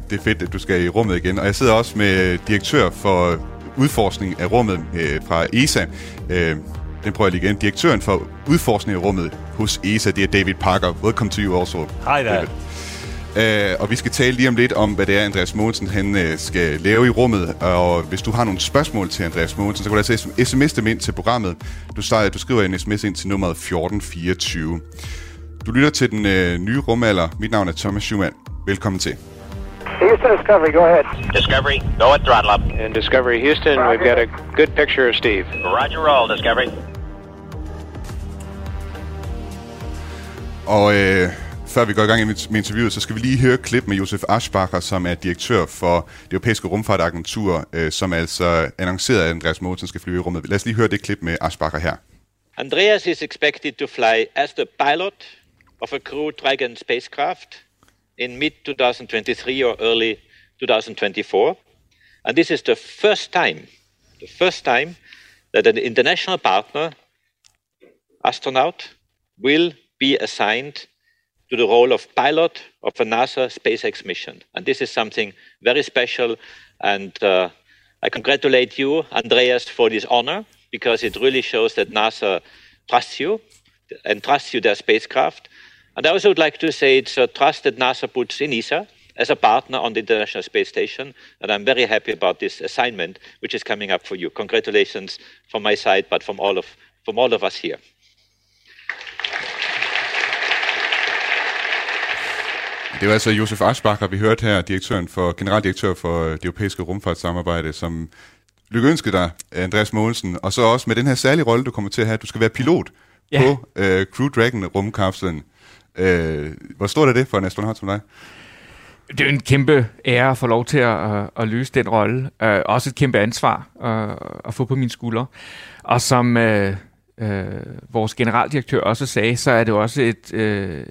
det er fedt, at du skal i rummet igen. Og jeg sidder også med direktør for udforskning af rummet uh, fra ESA. Uh, den prøver jeg lige igen. Direktøren for udforskning af rummet hos ESA, det er David Parker. Welcome to you also. Hi there. David. Uh, og vi skal tale lige om lidt om, hvad det er, Andreas Mogensen han, uh, skal lave i rummet. Og hvis du har nogle spørgsmål til Andreas Mogensen, så kan du altså sms dem ind til programmet. Du, starter, du skriver en sms ind til nummeret 1424. Du lytter til den uh, nye rumalder. Mit navn er Thomas Schumann. Velkommen til. Houston Discovery, go ahead. Discovery, go at throttle up. And Discovery Houston, we've got a good picture of Steve. Roger roll, Discovery. Og øh, før vi går i gang med interviewet, så skal vi lige høre et klip med Josef Aschbacher, som er direktør for det europæiske rumfartagentur, øh, som altså annoncerede, at Andreas Mogensen skal flyve i rummet. Lad os lige høre det klip med Aschbacher her. Andreas is expected to fly as the pilot of a Crew Dragon spacecraft in mid 2023 or early 2024. And this is the first time, the first time that an international partner astronaut will be assigned to the role of pilot of a NASA SpaceX mission. And this is something very special. And uh, I congratulate you, Andreas, for this honor because it really shows that NASA trusts you and trusts you their spacecraft. And I also would like to say it's a trust that NASA puts in ESA as a partner on the International Space Station. And I'm very happy about this assignment, which is coming up for you. Congratulations from my side, but from all of, from all of us here. Det var altså Josef Aschbacher, vi hørte her, direktøren for, generaldirektør for det europæiske rumfartssamarbejde, som lykønsker dig, Andreas Mogensen, og så også med den her særlige rolle, du kommer til at have. Du skal være pilot Ja. på øh, Crew Dragon rumkapslen. Øh, hvor stort er det for en astronaut som dig? Det er jo en kæmpe ære at få lov til at, at, at løse den rolle. Uh, også et kæmpe ansvar uh, at få på mine skuldre. Og som uh, uh, vores generaldirektør også sagde, så er det også et, uh,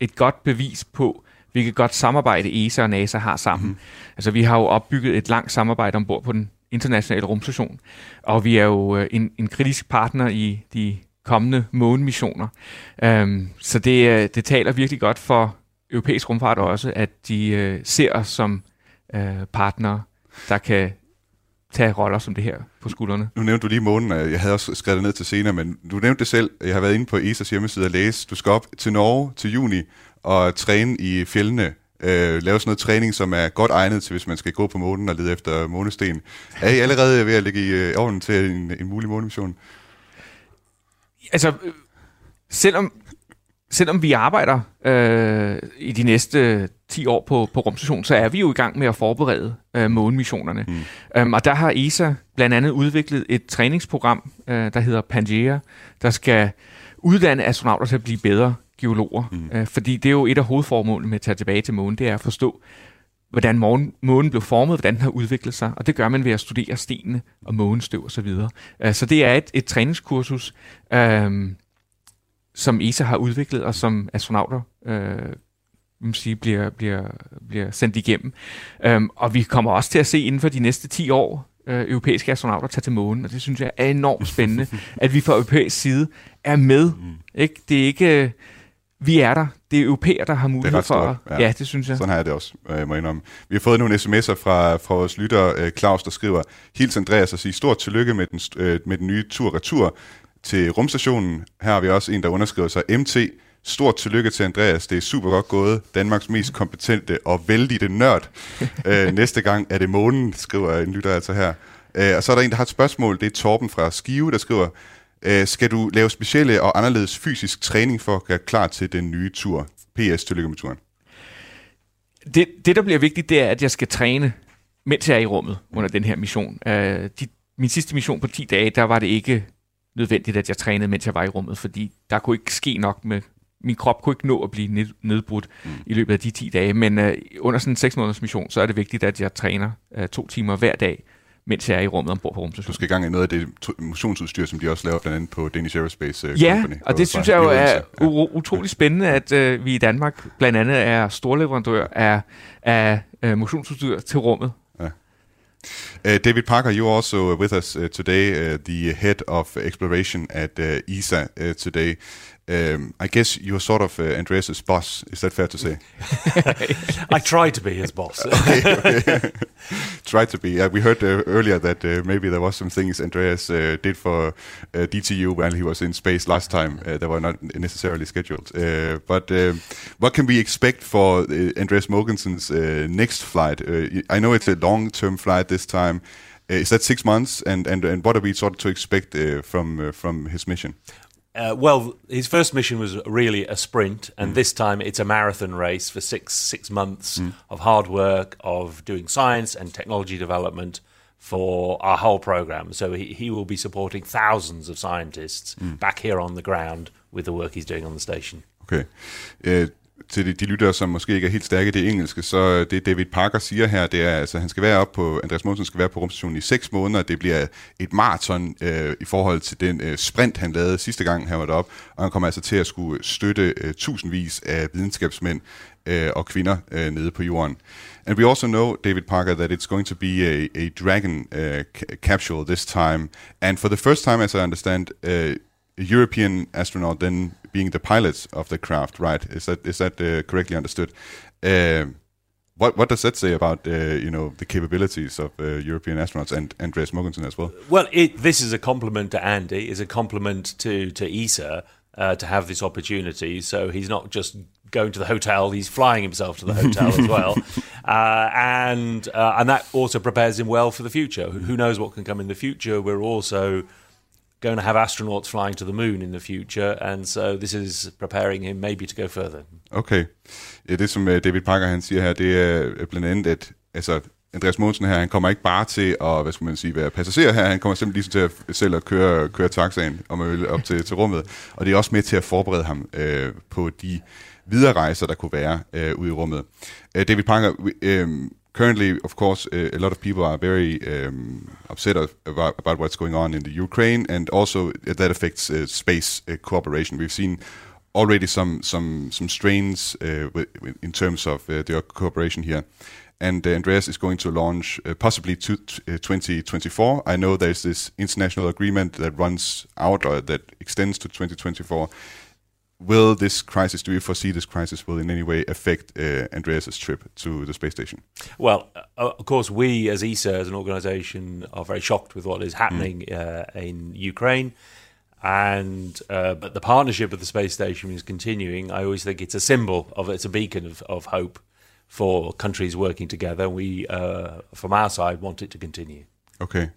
et godt bevis på, hvilket godt samarbejde ESA og NASA har sammen. Mm. Altså vi har jo opbygget et langt samarbejde ombord på den internationale rumstation, og vi er jo øh, en, en kritisk partner i de kommende månemissioner. Um, så det, øh, det taler virkelig godt for europæisk rumfart også, at de øh, ser os som øh, partnere, der kan tage roller som det her på skuldrene. Nu nævnte du lige månen, og jeg havde også skrevet det ned til senere, men du nævnte det selv. Jeg har været inde på ESA's hjemmeside og læse. Du skal op til Norge til juni og træne i fjellene. Øh, lave sådan noget træning, som er godt egnet til, hvis man skal gå på månen og lede efter månesten. Er I allerede ved at lægge i øh, ovnen til en, en mulig månemission? Altså, øh, selvom, selvom vi arbejder øh, i de næste 10 år på, på rumstationen, så er vi jo i gang med at forberede øh, månemissionerne. Mm. Um, og der har ESA blandt andet udviklet et træningsprogram, øh, der hedder Pangea, der skal uddanne astronauter til at blive bedre geologer. Mm. Øh, fordi det er jo et af hovedformålene med at tage tilbage til månen, det er at forstå, hvordan månen, månen blev formet, hvordan den har udviklet sig, og det gør man ved at studere stenene og månestøv og så videre. Uh, så det er et, et træningskursus, uh, som ESA har udviklet, og som astronauter uh, man sige, bliver, bliver, bliver sendt igennem. Um, og vi kommer også til at se inden for de næste 10 år øh, europæiske astronauter tage til månen, og det synes jeg er enormt spændende, at vi fra europæisk side er med. Mm. Ikke? Det er ikke... vi er der. Det er europæer, der har Det er mulighed for... at- Ja, det synes jeg. Sådan har jeg det også, øh, jeg må indrømme. Vi har fået nogle sms'er fra, fra vores lytter, øh, Claus, der skriver, Hils Andreas og sige stort tillykke med den, øh, med den nye tur-retur til rumstationen. Her har vi også en, der underskriver sig MT. Stort tillykke til Andreas. Det er super godt gået. Danmarks mest kompetente og vældige nørd. øh, næste gang er det månen, skriver en lytter altså her. Øh, og så er der en, der har et spørgsmål. Det er Torben fra Skive, der skriver, øh, skal du lave specielle og anderledes fysisk træning for at gøre klar til den nye tur? PS, tillykke med turen. det, det, der bliver vigtigt, det er, at jeg skal træne, mens jeg er i rummet under den her mission. Uh, de, min sidste mission på 10 dage, der var det ikke nødvendigt, at jeg trænede, mens jeg var i rummet, fordi der kunne ikke ske nok med... Min krop kunne ikke nå at blive ned, nedbrudt mm. i løbet af de 10 dage, men uh, under sådan en 6 måneders mission, så er det vigtigt, at jeg træner uh, to timer hver dag, mens jeg er i rummet ombord på Du rumstationen. skal i gang i noget af det motionsudstyr, som de også laver blandt andet på Danish Aerospace Ja, Company. og det synes jeg jo er u- utrolig spændende, at øh, vi i Danmark blandt andet er storleverandør af, af øh, motionsudstyr til rummet. Uh, David Parker, you're also with us uh, today, uh, the head of exploration at uh, ESA uh, today. Um, I guess you're sort of uh, Andreas's boss. Is that fair to say? I try to be his boss. okay, okay. Try to be. Yeah, we heard uh, earlier that uh, maybe there was some things Andreas uh, did for uh, DTU while he was in space last time uh, that were not necessarily scheduled. Uh, but um what can we expect for uh, Andreas Mogensen's uh, next flight? Uh, I know it's a long-term flight this time. Is that six months? And, and and what are we sort of to expect uh, from uh, from his mission? Uh, well, his first mission was really a sprint, and this time it's a marathon race for six six months hmm. of hard work, of doing science and technology development for our whole program. So he, he will be supporting thousands of scientists hmm. back here on the ground with the work he's doing on the station. Okay. Øh, til de, de lyttere, som måske ikke er helt stærke i det engelske, så øh, det David Parker siger her, det er, altså han skal være op på, Andreas Mogensen skal være på rumstationen i 6 måneder. Det bliver et maraton øh, i forhold til den øh, sprint, han lavede sidste gang, han var deroppe. Og han kommer altså til at skulle støtte øh, tusindvis af videnskabsmænd øh, og kvinder øh, nede på jorden. And we also know, David Parker, that it's going to be a, a Dragon uh, capsule this time. And for the first time, as I understand, uh, a European astronaut then being the pilots of the craft, right? Is that is that uh, correctly understood? Uh, what what does that say about uh, you know the capabilities of uh, European astronauts and Andreas Mogensen as well? Well, it, this is a compliment to Andy. It's a compliment to to ESA uh, to have this opportunity. So he's not just going to the hotel; he's flying himself to the hotel as well, uh, and uh, and that also prepares him well for the future. Who, who knows what can come in the future? We're also going to have astronauts flying to the moon in the future, and so this is preparing him maybe to go further. Okay. Ja, det som øh, David Parker han siger her, det er øh, blandt andet, at altså, Andreas Mogensen her, han kommer ikke bare til at, hvad skal man sige, være passager her, han kommer simpelthen ligesom til at selv at køre, køre taxaen, om man vil, op til, til rummet. Og det er også med til at forberede ham øh, på de videre rejser, der kunne være øh, ude i rummet. Øh, David Parker, øh, currently, of course, uh, a lot of people are very um, upset about, about what's going on in the Ukraine, and also that affects uh, space uh, cooperation. We've seen already some some some strains uh, in terms of uh, the cooperation here. And uh, Andreas is going to launch possibly to, uh, 2024. I know there's this international agreement that runs out or that extends to 2024. Will this crisis, do you foresee this crisis will in any way affect uh, Andreas's trip to the space station? Well, uh, of course, we as ESA, as an organisation, are very shocked with what is happening uh, in Ukraine. And uh, but the partnership of the space station is continuing. I always think it's a symbol of it's a beacon of, of hope for countries working together. We, uh, from our side, want it to continue. Okay.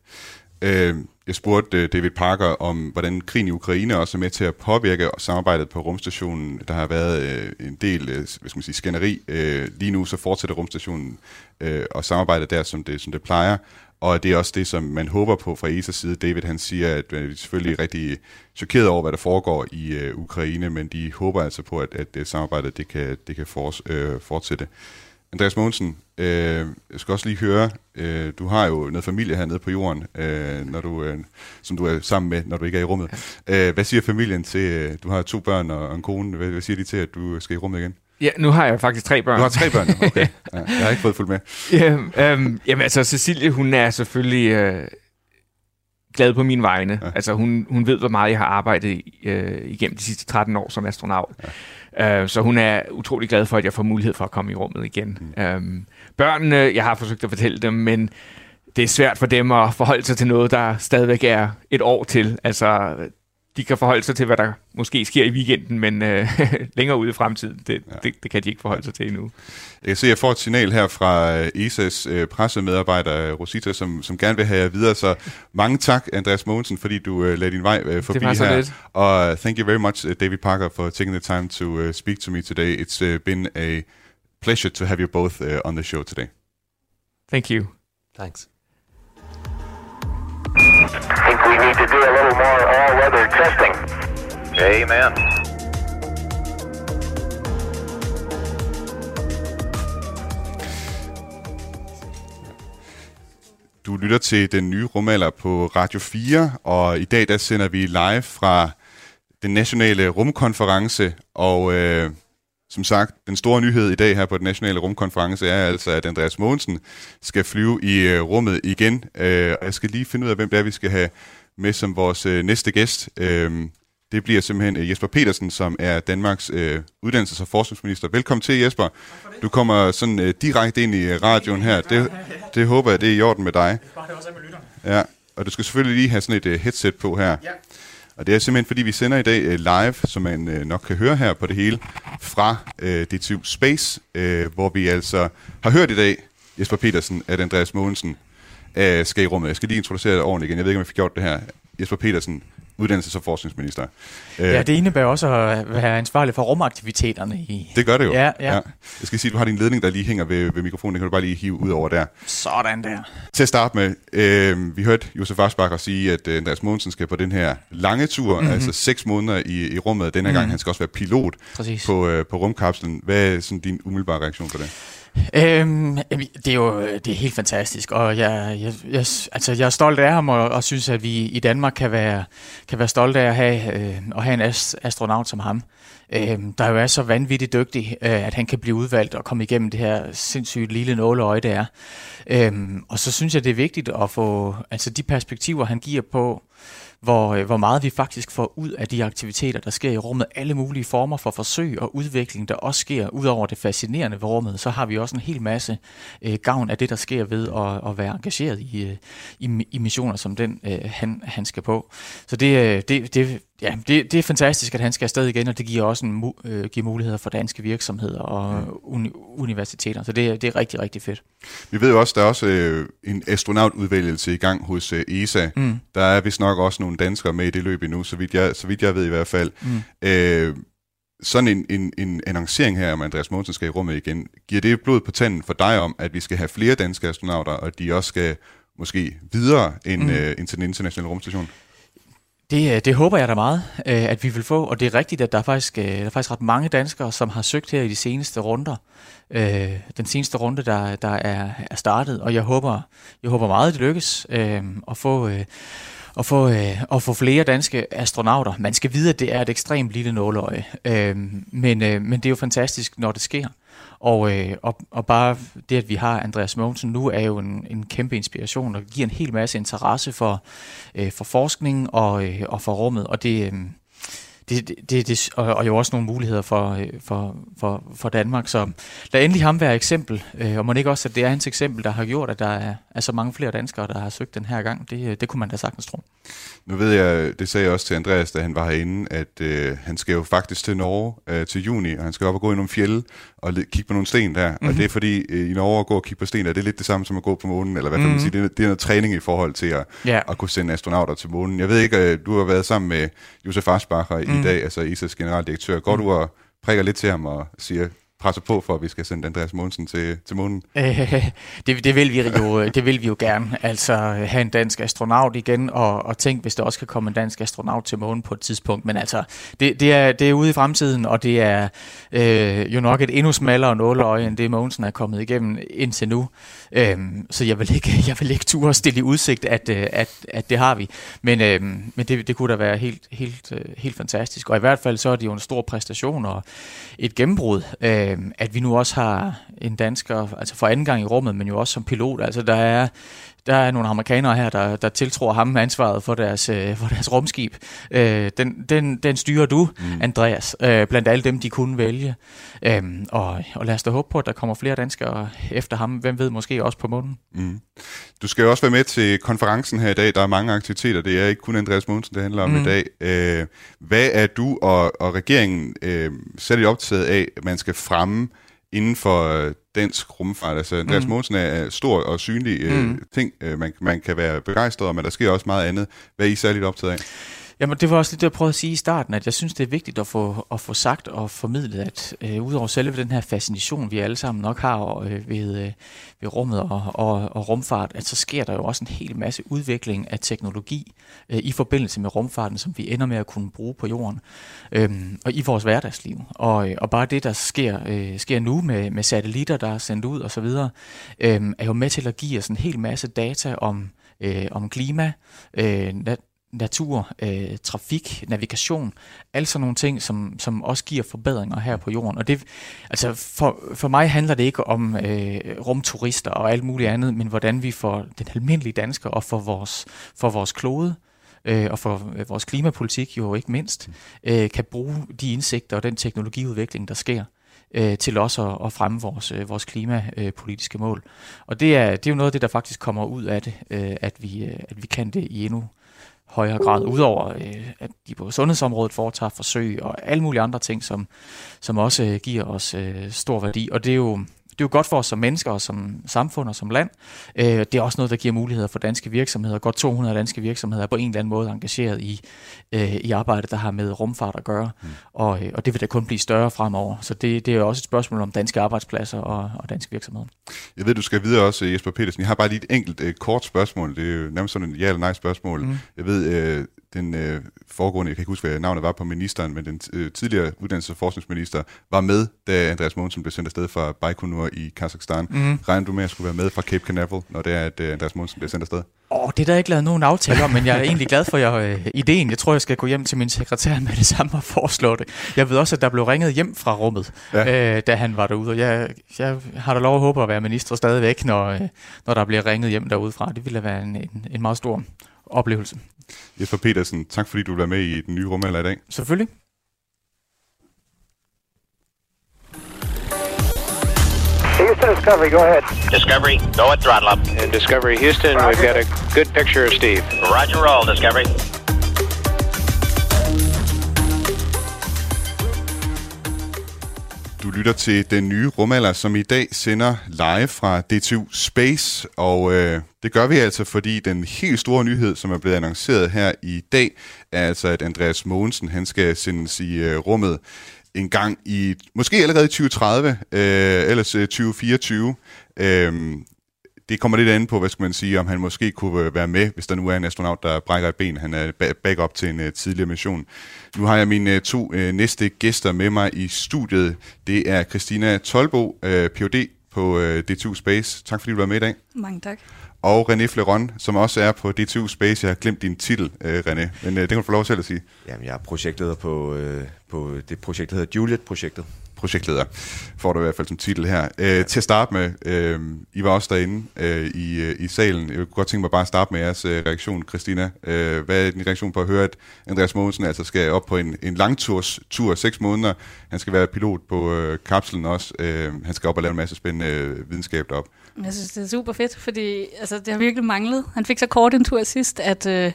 Øh, jeg spurgte øh, David Parker om, hvordan krigen i Ukraine også er med til at påvirke samarbejdet på rumstationen. Der har været øh, en del øh, hvad skal man sige, skænderi. Øh, lige nu så fortsætter rumstationen øh, og samarbejdet der, som det, som det plejer. Og det er også det, som man håber på fra ESA's side. David han siger, at man vi er selvfølgelig rigtig chokeret over, hvad der foregår i øh, Ukraine, men de håber altså på, at, at øh, samarbejdet det kan, det kan for, øh, fortsætte. Andreas Mogensen, øh, jeg skal også lige høre, øh, du har jo noget familie hernede på jorden, øh, når du, øh, som du er sammen med, når du ikke er i rummet. Øh, hvad siger familien til, øh, du har to børn og, en kone, hvad, hvad siger de til, at du skal i rummet igen? Ja, nu har jeg faktisk tre børn. Du har tre børn, okay. Ja, jeg har ikke fået fuldt med. ja, øhm, jamen altså, Cecilie, hun er selvfølgelig øh, glad på mine vegne. Ja. Altså, hun, hun ved, hvor meget jeg har arbejdet øh, igennem de sidste 13 år som astronaut. Øh, så hun er utrolig glad for, at jeg får mulighed for at komme i rummet igen. Mm. Øhm, børnene, jeg har forsøgt at fortælle dem, men det er svært for dem at forholde sig til noget, der stadigvæk er et år til. Altså, de kan forholde sig til, hvad der måske sker i weekenden, men øh, længere ude i fremtiden, det, ja. det, det kan de ikke forholde sig til endnu. Jeg kan se, at jeg får et signal her fra øh, ESA's øh, pressemedarbejder Rosita, som, som gerne vil have jer videre. Så mange tak, Andreas Mogensen, fordi du uh, lader din vej uh, forbi det her. Lidt. Og thank you very much, uh, David Parker, for taking the time to uh, speak to me today. It's uh, been a pleasure to have you both uh, on the show today. Thank you. Thanks. I think we need to do a little more all-weather testing. Amen. Du lytter til den nye rumalder på Radio 4, og i dag der sender vi live fra den nationale rumkonference, og øh, som sagt, den store nyhed i dag her på den nationale rumkonference er altså, at Andreas Mogensen skal flyve i øh, rummet igen. Øh, og jeg skal lige finde ud af, hvem det er, vi skal have med som vores øh, næste gæst. Øh, det bliver simpelthen øh, Jesper Petersen, som er Danmarks øh, uddannelses- og forskningsminister. Velkommen til, Jesper. Du kommer sådan øh, direkte ind i øh, radioen her. Det, det håber jeg, det er i orden med dig. Ja, og du skal selvfølgelig lige have sådan et øh, headset på her. Og det er simpelthen, fordi vi sender i dag øh, live, som man øh, nok kan høre her på det hele, fra øh, DTU Space, øh, hvor vi altså har hørt i dag, Jesper Petersen, at Andreas Mogensen øh, skal i rummet. Jeg skal lige introducere det ordentligt igen. Jeg ved ikke, om jeg fik gjort det her. Jesper Petersen, uddannelses- og forskningsminister. Øh, Ja, det indebærer også at være ansvarlig for rumaktiviteterne. I... det gør det jo. Ja, ja. Jeg skal sige, at du har din ledning, der lige hænger ved, ved mikrofonen. Det kan du bare lige hive ud over der. Sådan der. Til at starte med, øh, vi hørte Josef Asbacher sige, at øh, Andreas Mogensen skal på den her lange tur, Mhm. mm-hmm. altså seks måneder i, i rummet. Denne mm. gang, Mhm. han skal også være pilot Præcis. på, øh, på rumkapslen. Hvad er sådan din umiddelbare reaktion på det? Øhm, det er jo det er helt fantastisk, og jeg, jeg, jeg, altså, jeg er stolt af ham, og, og synes, at vi i Danmark kan være, kan være stolte af at have, øh, at have en ast- astronaut som ham, øh, der jo er så vanvittigt dygtig, øh, at han kan blive udvalgt og komme igennem det her sindssygt lille nåleøje, det er. Øhm, og så synes jeg, det er vigtigt at få altså, de perspektiver, han giver på, hvor, øh, hvor meget vi faktisk får ud af de aktiviteter, der sker i rummet. Alle mulige former for forsøg og udvikling, der også sker. Udover det fascinerende ved rummet, så har vi også en hel masse øh, gavn af det, der sker ved at, at være engageret i, øh, i, i missioner, som den øh, han, han skal på. Så det, øh, det, det, ja, det, det er fantastisk, at han skal afsted igen, og det giver også en, øh, giver muligheder for danske virksomheder og uni- universiteter. Så det, det er rigtig, rigtig fedt. Vi ved jo også, der er også øh, en astronautudvælgelse i gang hos øh, ESA. Mm. Der er vist nok også nogle danskere med i det løb endnu, så vidt jeg, så vidt jeg ved i hvert fald. Mm. Øh, sådan en, en, en annoncering her om, Andreas Mogensen skal i rummet igen, giver det blod på tanden for dig om, at vi skal have flere danske astronauter, og de også skal måske videre end, Mm. mm. øh, end til den internationale rumstation? Det, øh, det håber jeg da meget, øh, at vi vil få, og det er rigtigt, at der er, faktisk, øh, der er faktisk ret mange danskere, som har søgt her i de seneste runder. Den seneste runde, der, der er, er startet, og jeg håber, jeg håber meget, det lykkes at få... At få, øh, at få flere danske astronauter. Man skal vide, at det er et ekstremt lille nåløje, øh, men, øh, men det er jo fantastisk, når det sker. Og, øh, og, og bare det, at vi har Andreas Mogensen nu, er jo en, en kæmpe inspiration og giver en hel masse interesse for, øh, for forskningen og, øh, og for rummet. Og det, øh, det, det, det, og, og jo også nogle muligheder for, øh, for, for, for Danmark. Så lad endelig ham være eksempel. Øh, og må ikke også, at det er hans eksempel, der har gjort, at der er, er så mange flere danskere, der har søgt den her gang. Det, øh, det kunne man da sagtens tro. Nu ved jeg, det sagde jeg også til Andreas, da han var herinde, at øh, han skal jo faktisk til Norge øh, til juni, og han skal op og gå i nogle fjelde og kigge på nogle sten der. Mm-hmm. Og Mhm. det er fordi, øh, i Norge at gå og kigge på sten, er det lidt det samme som at gå på månen, eller hvad mm-hmm. man Mhm. sige, det er, det er noget træning i forhold til at, Ja. at kunne sende astronauter til månen. Jeg ved ikke, øh, du har været sammen med Josef Asbacher mm. Mm. i dag, altså ISA's generaldirektør. Går mm. du og prikker lidt til ham og siger, presser på for, at vi skal sende Andreas Mogensen til, til månen? Øh, det, det, vil vi jo, øh, det vil vi jo gerne. Altså øh, have en dansk astronaut igen, og, og tænk, hvis der også kan komme en dansk astronaut til månen på et tidspunkt. Men altså, det, det, er, det er ude i fremtiden, og det er øh, jo nok et endnu smallere nåleøje, end det Mogensen er kommet igennem indtil nu. Øh, så jeg vil ikke, jeg vil ikke turde stille i udsigt, at, øh, at, at det har vi. Men, øh, men det, det kunne da være helt, helt, helt fantastisk. Og i hvert fald så er det jo en stor præstation og et gennembrud, øh, Øhm, at vi nu også har en dansker, altså for anden gang i rummet, men jo også som pilot. Altså der er, der er nogle amerikanere her, der, der tiltror ham ansvaret for deres, øh, for deres rumskib. Øh, den, den, den styrer du, mm. Andreas, øh, blandt alle dem, de kunne vælge. Øh, og, og lad os da håbe på, at der kommer flere danskere efter ham. Hvem ved, måske også på månen. Mm. Du skal jo også være med til konferencen her i dag. Der er mange aktiviteter. Det er ikke kun Andreas Mogensen, det handler om mm. i dag. Øh, hvad er du og, og regeringen øh, særligt optaget af, at man skal fremme inden for øh, dansk rumfart. Altså, mm. Mogensen er stor og synlig øh, mm. ting, øh, man, man kan være begejstret men der sker også meget andet. Hvad er I særligt optaget af? Jamen, det var også lidt det, jeg prøvede at sige i starten, at jeg synes, det er vigtigt at få, at få sagt og formidlet, at øh, udover selve den her fascination, vi alle sammen nok har øh, ved, øh, ved rummet og, og, og rumfart, at så sker der jo også en hel masse udvikling af teknologi øh, i forbindelse med rumfarten, som vi ender med at kunne bruge på jorden øh, og i vores hverdagsliv. Og, øh, og bare det, der sker, øh, sker nu med, med satellitter, der er sendt ud osv., øh, er jo med til at give os en hel masse data om, øh, om klima, øh, natur, øh, trafik, navigation, alle sådan nogle ting, som, som også giver forbedringer her på jorden. Og det, altså for, for mig handler det ikke om øh, rumturister og alt muligt andet, men hvordan vi får den almindelige dansker og for vores, for vores klode, øh, og for øh, vores klimapolitik jo ikke mindst, øh, kan bruge de indsigter og den teknologiudvikling, der sker øh, til også at, at fremme vores, øh, vores klimapolitiske mål. Og det er, det er jo noget af det, der faktisk kommer ud af det, øh, at, vi, øh, at vi kan det i endnu højere grad, udover øh, at de på sundhedsområdet foretager forsøg og alle mulige andre ting, som, som også øh, giver os øh, stor værdi. Og det er jo det er jo godt for os som mennesker og som samfund og som land. Øh, det er også noget, der giver muligheder for danske virksomheder. Godt 200 danske virksomheder er på en eller anden måde engageret i, øh, i arbejdet, der har med rumfart at gøre. Mm. Og, øh, og det vil da kun blive større fremover. Så det, det er jo også et spørgsmål om danske arbejdspladser og, og danske virksomheder. Jeg ved, du skal videre også, Jesper Petersen. Jeg har bare lige et enkelt øh, kort spørgsmål. Det er jo nærmest sådan et ja eller nej spørgsmål. Mm. Jeg ved, øh, den øh, foregående, jeg kan ikke huske, hvad navnet var på ministeren, men den øh, tidligere uddannelses- og forskningsminister var med, da Andreas Mogensen blev sendt afsted fra Baikonur i Kazakhstan. Mm. Regner du med at skulle være med fra Cape Canaveral, når det er, at øh, Andreas Mogensen bliver sendt afsted? Åh, oh, det er der ikke lavet nogen aftale om, men jeg er egentlig glad for jeg, øh, ideen. Jeg tror, jeg skal gå hjem til min sekretær med det samme og foreslå det. Jeg ved også, at der blev ringet hjem fra rummet, ja. øh, da han var derude. Og jeg, jeg har da lov at håbe at være minister stadigvæk, når, øh, når der bliver ringet hjem derudefra. Det ville være en, en, en meget stor oplevelse. Jesper Petersen, tak fordi du vil være med i den nye rumalder i dag. Selvfølgelig. Houston Discovery, go ahead. Discovery, go at throttle up. And Discovery Houston, Roger. we've got a good picture of Steve. Roger roll, Discovery. Du lytter til den nye rumalder, som i dag sender live fra DTU Space, og øh, det gør vi altså, fordi den helt store nyhed, som er blevet annonceret her i dag, er altså, at Andreas Mogensen han skal sendes i øh, rummet en gang i, måske allerede i 2030, øh, ellers øh, 2024. Øh, det kommer lidt an på, hvad skal man sige, om han måske kunne øh, være med, hvis der nu er en astronaut, der brækker et ben. Han er backup til en uh, tidligere mission. Nu har jeg mine uh, to uh, næste gæster med mig i studiet. Det er Christina Tolbo, uh, Ph.D. på uh, D2 Space. Tak fordi du var med i dag. Mange tak. Og René Fleron, som også er på D2 Space. Jeg har glemt din titel, uh, René, men uh, det kan du få lov selv at sige. Jamen, jeg er projektleder på, uh, på det projekt, der hedder Juliet-projektet projektleder, får du i hvert fald som titel her. Øh, til at starte med, øh, I var også derinde øh, i, øh, i salen. Jeg kunne godt tænke mig bare at starte med jeres øh, reaktion, Christina. Øh, hvad er din reaktion på at høre, at Andreas Mogensen altså skal op på en, en langturs tur, seks måneder. Han skal være pilot på øh, kapslen også. Øh, han skal op og lave en masse spændende øh, videnskab derop. Jeg synes, det er super fedt, fordi altså, det har virkelig manglet. Han fik så kort en tur sidst, at øh,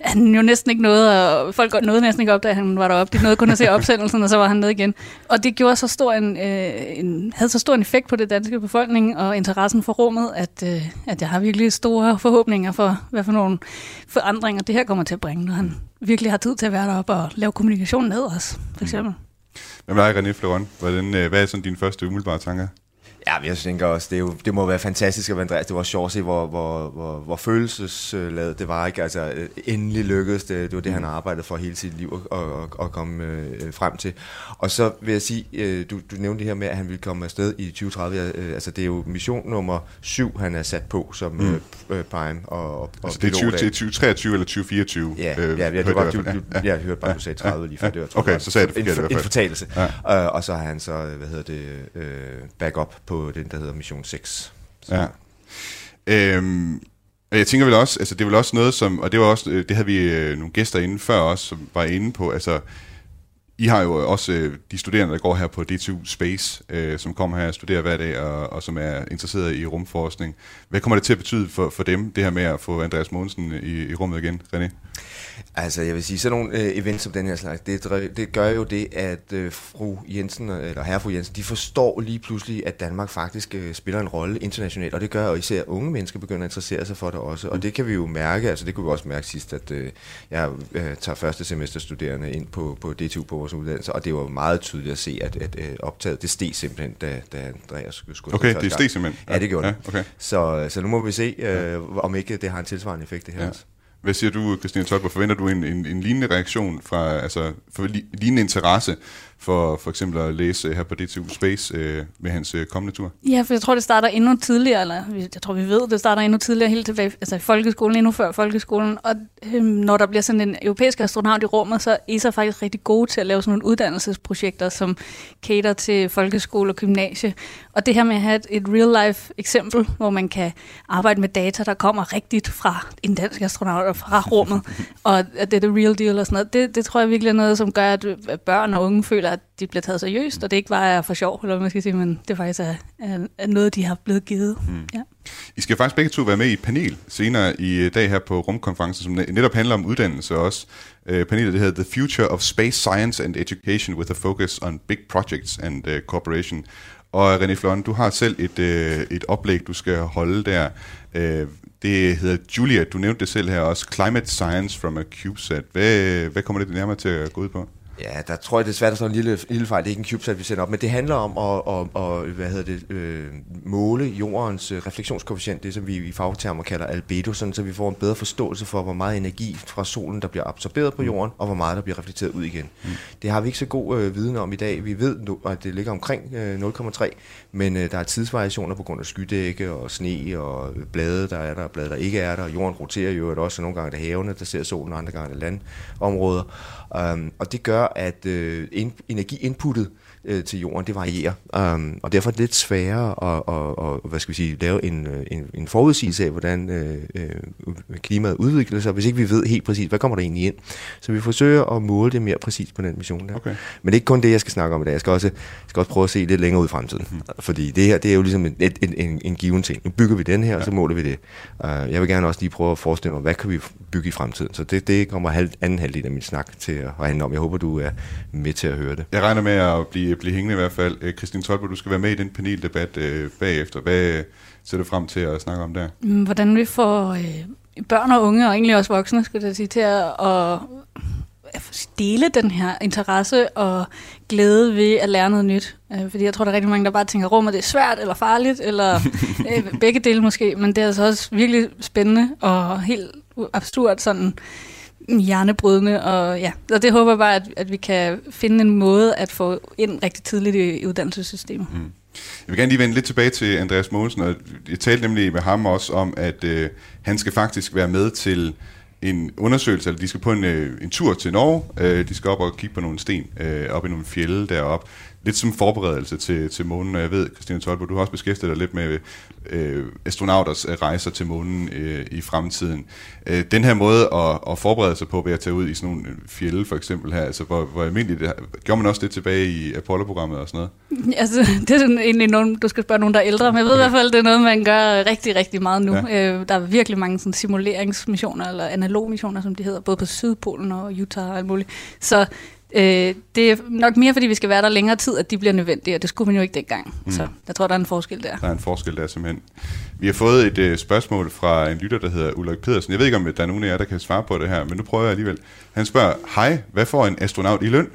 han jo næsten ikke nåede, og folk nåede næsten ikke op, da han var deroppe. De nåede kun at se opsendelsen, og så var han nede igen. Og det gjorde så stor en, øh, en, havde så stor en effekt på det danske befolkning og interessen for rummet, at, øh, at jeg har virkelig store forhåbninger for, hvad for nogle forandringer det her kommer til at bringe, når han virkelig har tid til at være deroppe og lave kommunikation med os, for eksempel. Hvem er René Fleuron? Hvordan, øh, hvad er sådan dine første umiddelbare tanker? Ja, jeg tænker også, det, er jo, det må være fantastisk at Andreas. Det var sjovt at se, hvor, hvor, hvor, hvor følelsesladet det var. Ikke? Altså, endelig lykkedes det. Det var det, han arbejdede for hele sit liv at, at, at komme øh, frem til. Og så vil jeg sige, øh, du, du nævnte det her med, at han ville komme afsted i 2030. Øh, altså, det er jo mission nummer syv, han er sat på som mm. øh, Prime. Og, og altså, det er 20, 2023 eller 2024? Ja, øh, ja, ja det var, du, du, ja. jeg hørte bare, du sagde 30 lige før. Det var, okay, så sagde jeg det forkert en, en fortalelse. Ja. Uh, og så har han så, hvad hedder det, uh, backup på på den, der hedder Mission 6. Så. Ja. Øhm, Og jeg tænker vel også, altså det er vel også noget som, og det var også, øh, det havde vi øh, nogle gæster inde før også, som var inde på, altså I har jo også øh, de studerende, der går her på DTU Space, øh, som kommer her og studerer hver dag, og, og som er interesseret i rumforskning. Hvad kommer det til at betyde for, for dem, det her med at få Andreas Mogensen i, i rummet igen, René? Altså, jeg vil sige, sådan nogle øh, events som den her slags, det, det gør jo det, at øh, fru Jensen, øh, eller herre fru Jensen, de forstår lige pludselig, at Danmark faktisk øh, spiller en rolle internationalt, og det gør jo især unge mennesker begynder at interessere sig for det også, og det kan vi jo mærke, altså det kunne vi også mærke sidst, at øh, jeg øh, tager første semester studerende ind på, på DTU på vores uddannelse, og det var meget tydeligt at se, at, at øh, optaget, det steg simpelthen, da, da Andreas skulle skulle Okay, det steg simpelthen? Ja, det gjorde Ja, det. okay. Så, så nu må vi se, øh, om ikke det har en tilsvarende effekt, det her Ja. også. Hvad siger du, Christian Tolber? Forventer du en, en, en lignende reaktion fra, altså for li, lignende interesse for for eksempel at læse her på DTU Space øh, med hans øh, kommende tur? Ja, for jeg tror, det starter endnu tidligere, eller jeg tror, vi ved, det starter endnu tidligere, helt tilbage altså i folkeskolen, endnu før folkeskolen. Og øhm, når der bliver sådan en europæisk astronaut i rummet, så er ESA faktisk rigtig gode til at lave sådan nogle uddannelsesprojekter, som cater til folkeskole og gymnasie. Og det her med at have et, et real-life eksempel, hvor man kan arbejde med data, der kommer rigtigt fra en dansk astronaut og fra rummet, og at det er the real deal og sådan noget, det, det tror jeg virkelig er noget, som gør, at børn og unge føler, at de bliver taget seriøst, og det ikke bare er for sjov, eller man skal sige, men det faktisk er, er, noget, de har blevet givet. Mm. Ja. I skal faktisk begge to være med i et panel senere i øh, dag her på rumkonferencen, som ne- netop handler om uddannelse også. Øh, panelet det hedder The Future of Space Science and Education with a Focus on Big Projects and uh, Cooperation. Og René Flon, du har selv et, øh, et oplæg, du skal holde der. Øh, det hedder Julia, du nævnte det selv her også, Climate Science from a CubeSat. Hvad, hvad kommer det nærmere til at gå ud på? Ja, der tror jeg, det er svært at slå en lille, lille fejl. Det er ikke en CubeSat, vi sender op, men det handler om at, at, at hvad hedder det, øh, måle jordens øh, refleksionskoefficient, det som vi i fagtermer kalder albedo, sådan så vi får en bedre forståelse for, hvor meget energi fra solen, der bliver absorberet på jorden, og hvor meget der bliver reflekteret ud igen. Mm. Det har vi ikke så god øh, viden om i dag. Vi ved, at det ligger omkring øh, 0,3, men øh, der er tidsvariationer på grund af skydække og sne og blade, der er der, og blade, der ikke er der, og jorden roterer jo også, så nogle gange er det havene, der ser solen, og andre gange er det landområder. Um, og det gør, at øh, in, energiinputtet øh, til jorden, det varierer. Um, og derfor er det lidt sværere at, at, at, hvad skal vi sige, lave en, øh, en, en forudsigelse af, hvordan øh, øh, klimaet udvikler sig, hvis ikke vi ved helt præcis, hvad kommer der egentlig ind. Så vi forsøger at måle det mere præcist på den mission der. Okay. Men det er ikke kun det, jeg skal snakke om i dag. Jeg skal også, skal også prøve at se lidt længere ud i fremtiden. Mm. Fordi det her, det er jo ligesom en, en, en, en given ting. Nu bygger vi den her, ja. og så måler vi det. Uh, jeg vil gerne også lige prøve at forestille mig, hvad kan vi bygge i fremtiden. Så det, det kommer halv, anden halvdel af min snak til at handle om. Jeg håber, du er med til at høre det. Jeg regner med at blive, blive hængende i hvert fald. Øh, Christine Tolber, du skal være med i den paneldebat øh, bagefter. Hvad ser du frem til at snakke om der? Mm, Hvordan vi får øh, børn og unge, og egentlig også voksne, skulle jeg sige, til at, at at dele den her interesse og glæde ved at lære noget nyt. Øh, Fordi jeg tror, der er rigtig mange, der bare tænker, rummet det er svært eller farligt, eller øh, begge dele måske, men det er altså også virkelig spændende og helt absurd sådan hjernebrydende, og ja, og det håber jeg bare, at, at vi kan finde en måde at få ind rigtig tidligt i, i uddannelsessystemet. Mm. Jeg vil gerne lige vende lidt tilbage til Andreas Mogensen, og jeg talte nemlig med ham også om, at øh, han skal faktisk være med til en undersøgelse, eller de skal på en, øh, en tur til Norge, øh, de skal op og kigge på nogle sten, øh, op i nogle fjelde deroppe, lidt som forberedelse til, til månen, og jeg ved, Christina Tolbo, du har også beskæftiget dig lidt med øh, astronauters øh, rejser til månen øh, i fremtiden. Øh, den her måde at, at forberede sig på ved at tage ud i sådan nogle fjelde, for eksempel her, altså hvor, hvor almindeligt det Gjorde man også det tilbage i Apollo-programmet og sådan noget? Altså, det er sådan egentlig nogen, du skal spørge nogen, der er ældre, men jeg ved i hvert fald, det er noget, man gør rigtig, rigtig meget nu. Ja. Øh, der er virkelig mange sådan, simuleringsmissioner, eller analogmissioner, som de hedder, både på Sydpolen og Utah og alt muligt. Så øh, det er nok mere, fordi vi skal være der længere tid, at de bliver nødvendige, og det skulle man jo ikke dengang. Mm. Så jeg tror, der er en forskel der. Der er en forskel der simpelthen. Vi har fået et øh, spørgsmål fra en lytter, der hedder Ulrik Pedersen. Jeg ved ikke, om der er nogen af jer, der kan svare på det her, men nu prøver jeg alligevel. Han spørger, hej, hvad får en astronaut i løn?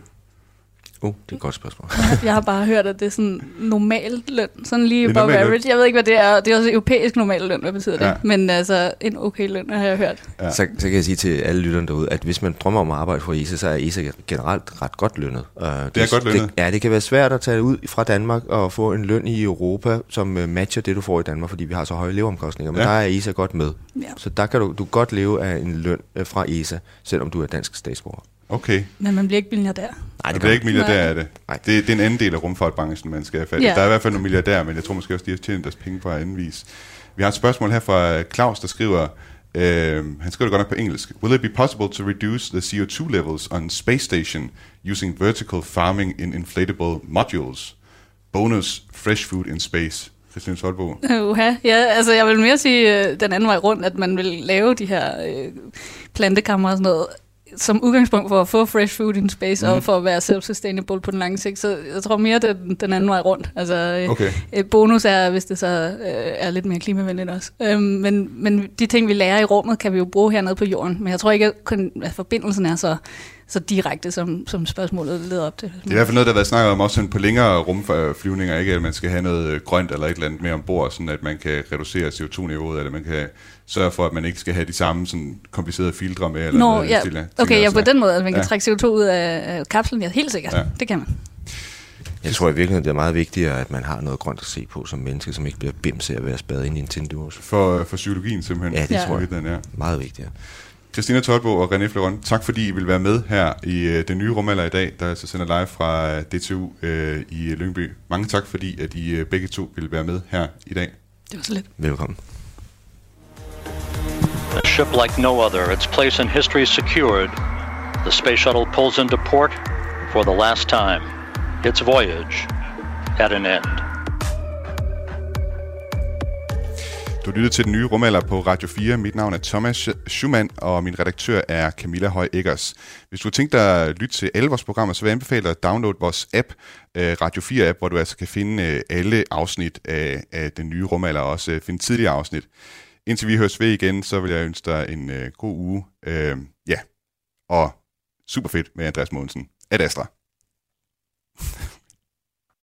Oh, det er et godt spørgsmål. Jeg har bare hørt, at det er sådan normal løn, sådan lige Det er above average. Jeg ved ikke, hvad det er. Det er også europæisk normal løn, hvad betyder Ja. det? Men altså, en okay løn har jeg hørt. Ja. Så, så kan jeg sige til alle lytterne derude, at hvis man drømmer om at arbejde for ESA, så er ESA generelt ret godt lønnet. Uh, det, godt lønnet? Det, ja, det kan være svært at tage ud fra Danmark og få en løn i Europa, som uh, matcher det, du får i Danmark, fordi vi har så høje leveomkostninger. Men Ja. ja. der er ESA godt med. Ja. Så der kan du, du godt leve af en løn uh, fra ESA, selvom du er dansk statsborger. Okay. Men man bliver ikke milliardær. Nej, det bliver ikke milliardær Nej. af det. Det, det er en anden del af rumfartbranchen, man skal have fat i. Ja. Der er i hvert fald nogle milliardærer, men jeg tror måske også, de har tjent deres penge på anden vis. Vi har et spørgsmål her fra Claus, der skriver, øh, han skriver det godt nok på engelsk. Will it be possible to reduce the CO2 levels on space station using vertical farming in inflatable modules? Bonus fresh food in space. Christine Solbo. Uha. Ja, altså jeg vil mere sige øh, den anden vej rundt, at man vil lave de her øh, plantekammer og sådan noget, som udgangspunkt for at få fresh food in space, mm. Mhm. og for at være self-sustainable på den lange sigt. Så jeg tror mere, det er den, den anden vej rundt. Altså, øh, Okay. øh, bonus er, hvis det så øh, er lidt mere klimavenligt også. Øhm, men, men de ting, vi lærer i rummet, kan vi jo bruge hernede på jorden. Men jeg tror ikke, at, kun, at forbindelsen er så, så direkte, som, som spørgsmålet leder op til. Det er i hvert fald noget, der har været snakket om også sådan på længere rumflyvninger, ikke? at man skal have noget øh, grønt eller et eller andet med ombord, sådan at man kan reducere CO2-niveauet, eller man kan sørge for, at man ikke skal have de samme sådan, komplicerede filtre med. Eller Nå, noget, ja. den stil, jeg tænker Okay, ja, på den måde, at man kan Ja. trække CO2 ud af, kapslen, ja, helt sikkert. Ja. Det kan man. Jeg tror i virkeligheden, det er meget vigtigere, at man har noget grønt at se på som menneske, som ikke bliver bims af at være spadet ind i en tindus. For, for psykologien simpelthen. Ja, det Ja. tror jeg. Den er. Meget vigtigere. Christina Tolbo og René Fleron, tak fordi I vil være med her i øh, den nye rumalder i dag, der altså sender live fra øh, DTU øh, i Lyngby. Mange tak fordi, at I øh, begge to vil være med her i dag. Det var så lidt. Velkommen. A ship like no other, its place in history secured. The space shuttle pulls into port for the last time. Its voyage at an end. Du lytter til den nye rumalder på Radio 4. Mit navn er Thomas Schumann, og min redaktør er Camilla Høj Eggers. Hvis du tænker dig at lytte til alle vores programmer, så vil jeg anbefale dig at downloade vores app, øh, Radio 4-app, hvor du altså kan finde øh, alle afsnit af, af den nye rumalder, og også øh, finde tidligere afsnit. Indtil vi høres ved igen, så vil jeg ønske dig en øh, god uge. Øh, ja, og super fedt med Andreas Mogensen. Ad Astra.